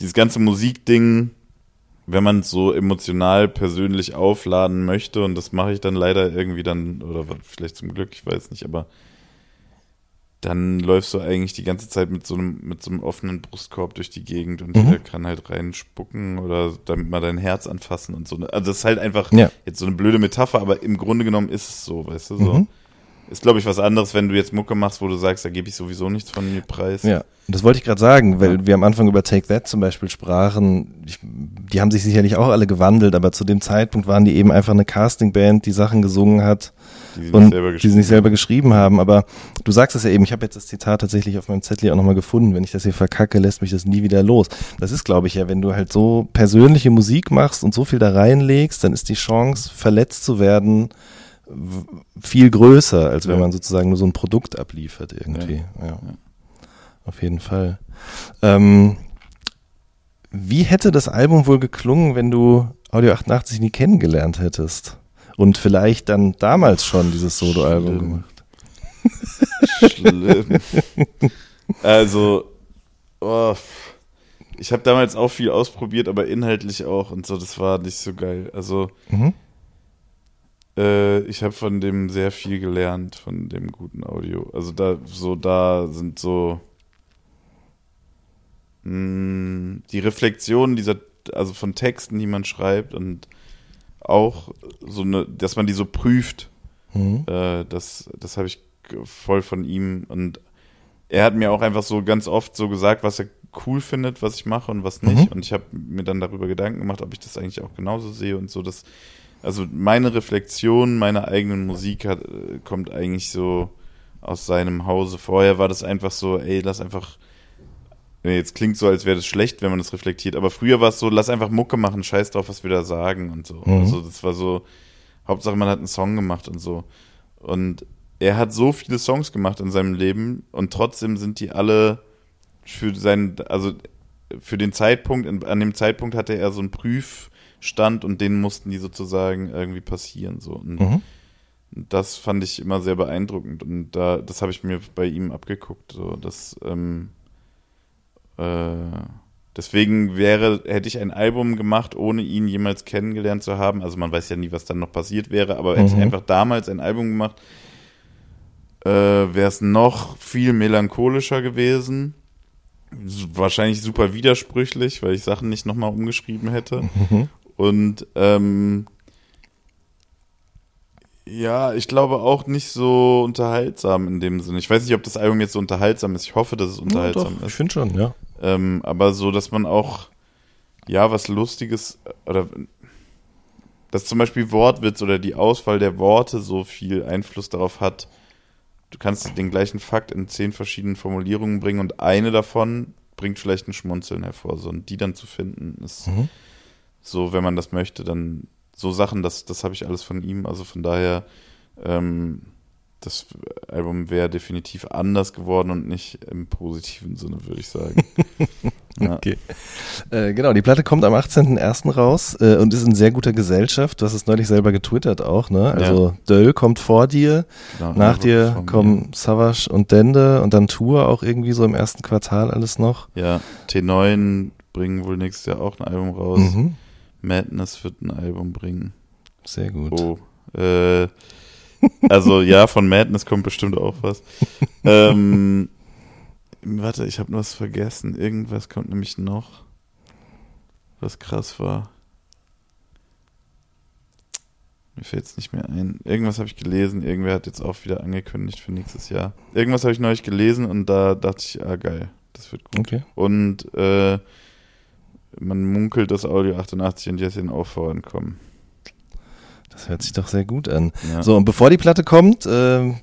dieses ganze Musikding, wenn man es so emotional persönlich aufladen möchte, und das mache ich dann leider irgendwie dann, oder vielleicht zum Glück, ich weiß nicht, aber dann läufst du eigentlich die ganze Zeit mit so einem, mit so einem offenen Brustkorb durch die Gegend und mhm. jeder kann halt reinspucken oder damit mal dein Herz anfassen und so. Also das ist halt einfach ja. jetzt so eine blöde Metapher, aber im Grunde genommen ist es so, weißt du, so. Mhm. Ist, glaube ich, was anderes, wenn du jetzt Mucke machst, wo du sagst, da gebe ich sowieso nichts von mir preis. Ja, das wollte ich gerade sagen, weil ja. wir am Anfang über Take That zum Beispiel sprachen. Ich, die haben sich sicherlich auch alle gewandelt, aber zu dem Zeitpunkt waren die eben einfach eine Castingband, die Sachen gesungen hat die und die sie nicht selber geschrieben haben. Aber du sagst es ja eben, ich habe jetzt das Zitat tatsächlich auf meinem Zettel auch nochmal gefunden. Wenn ich das hier verkacke, lässt mich das nie wieder los. Das ist, glaube ich, ja, wenn du halt so persönliche Musik machst und so viel da reinlegst, dann ist die Chance, verletzt zu werden, viel größer, als wenn ja. man sozusagen nur so ein Produkt abliefert irgendwie. Ja. ja. Auf jeden Fall. Ähm, wie hätte das Album wohl geklungen, wenn du Audio 88 nie kennengelernt hättest? Und vielleicht dann damals schon dieses Soloalbum gemacht? Schlimm. also, oh, ich habe damals auch viel ausprobiert, aber inhaltlich auch und so, das war nicht so geil. Also, mhm. Äh, ich habe von dem sehr viel gelernt, von dem guten Audio. Also da, so da sind so mh, hm, die Reflexionen dieser, also von Texten, die man schreibt und auch so eine, dass man die so prüft. Mhm. Äh, das, das habe ich voll von ihm und er hat mir auch einfach so ganz oft so gesagt, was er cool findet, was ich mache und was nicht. Mhm. Und ich habe mir dann darüber Gedanken gemacht, ob ich das eigentlich auch genauso sehe und so. Das also meine Reflexion meiner eigenen Musik hat, äh, kommt eigentlich so aus seinem Hause. Vorher war das einfach so, ey, lass einfach. Jetzt klingt so, als wäre das schlecht, wenn man das reflektiert, aber früher war es so, lass einfach Mucke machen, scheiß drauf, was wir da sagen und so. Mhm. Also das war so, Hauptsache man hat einen Song gemacht und so. Und er hat so viele Songs gemacht in seinem Leben und trotzdem sind die alle für seinen, also für den Zeitpunkt, an dem Zeitpunkt hatte er so einen Prüf, stand und den mussten die sozusagen irgendwie passieren. So. Und mhm. das fand ich immer sehr beeindruckend und da, das habe ich mir bei ihm abgeguckt. So, dass, ähm, äh, deswegen wäre, hätte ich ein Album gemacht, ohne ihn jemals kennengelernt zu haben. Also man weiß ja nie, was dann noch passiert wäre, aber mhm. hätte ich einfach damals ein Album gemacht, äh, wäre es noch viel melancholischer gewesen wahrscheinlich super widersprüchlich, weil ich Sachen nicht nochmal umgeschrieben hätte. Mhm. Und ähm, ja, ich glaube auch nicht so unterhaltsam in dem Sinne. Ich weiß nicht, ob das Album jetzt so unterhaltsam ist. Ich hoffe, dass es unterhaltsam ja, doch, ist. Ich finde schon, ja. Ähm, aber so, dass man auch, ja, was Lustiges oder dass zum Beispiel Wortwitz oder die Auswahl der Worte so viel Einfluss darauf hat. Du kannst den gleichen Fakt in zehn verschiedenen Formulierungen bringen und eine davon bringt vielleicht ein Schmunzeln hervor. So, und die dann zu finden, ist. Mhm so, wenn man das möchte, dann so Sachen, das, das habe ich alles von ihm. Also von daher, ähm, das Album wäre definitiv anders geworden und nicht im positiven Sinne, würde ich sagen. ja. Okay. Äh, genau, die Platte kommt am 18.01. raus äh, und ist in sehr guter Gesellschaft. Du hast es neulich selber getwittert auch, ne? Also ja. Döll kommt vor dir, genau, nach dir kommen Savage und Dende und dann Tour auch irgendwie so im ersten Quartal alles noch. Ja, T9 bringen wohl nächstes Jahr auch ein Album raus. Mhm. Madness wird ein Album bringen. Sehr gut. Oh, äh, also ja, von Madness kommt bestimmt auch was. ähm, warte, ich habe noch was vergessen. Irgendwas kommt nämlich noch, was krass war. Mir fällt es nicht mehr ein. Irgendwas habe ich gelesen. Irgendwer hat jetzt auch wieder angekündigt für nächstes Jahr. Irgendwas habe ich neulich gelesen und da dachte ich, ah geil, das wird gut. Okay. Und äh, man munkelt, dass Audio 88 und Jessin auch vorankommen. Das hört sich doch sehr gut an. Ja. So, und bevor die Platte kommt, äh,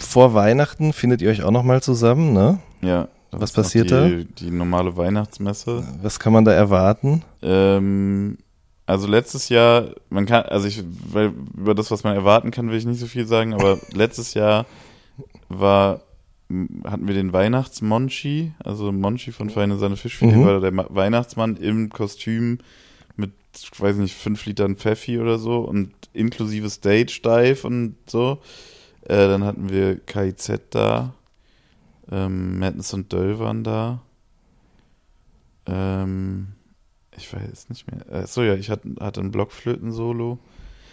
vor Weihnachten findet ihr euch auch nochmal zusammen, ne? Ja. Was passiert die, da? Die normale Weihnachtsmesse. Was kann man da erwarten? Ähm, also letztes Jahr, man kann, also ich, weil über das, was man erwarten kann, will ich nicht so viel sagen, aber letztes Jahr war, hatten wir den Weihnachtsmonchi, also Monchi von Feine Seine Fischfilet, mhm. war der Weihnachtsmann im Kostüm mit, ich weiß nicht, fünf Litern Pfeffi oder so und inklusive Stage Dive und so. Äh, dann hatten wir KIZ da, ähm, Madness und Döll waren da. Ähm, ich weiß nicht mehr. Äh, so ja, ich hatte, hatte ein Blockflöten-Solo.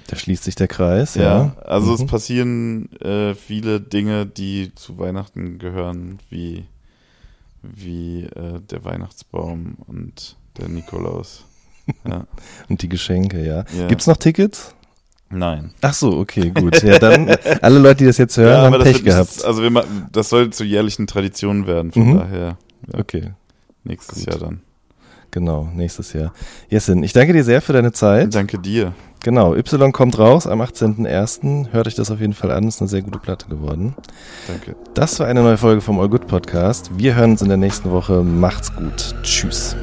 Da schließt sich der Kreis, ja. ja. Also mhm. es passieren äh, viele Dinge, die zu Weihnachten gehören, wie, wie äh, der Weihnachtsbaum und der Nikolaus. Ja. und die Geschenke, ja. ja. Gibt es noch Tickets? Nein. Ach so, okay, gut. Ja, dann alle Leute, die das jetzt hören, ja, haben Pech gehabt. Nicht, also wir, das soll zur jährlichen Tradition werden, von mhm. daher. Okay. Nächstes gut. Jahr dann. Genau, nächstes Jahr. Jessin, ich danke dir sehr für deine Zeit. Danke dir. Genau, Y kommt raus am 18.01. Hört euch das auf jeden Fall an, ist eine sehr gute Platte geworden. Danke. Das war eine neue Folge vom All Good Podcast. Wir hören uns in der nächsten Woche. Macht's gut. Tschüss.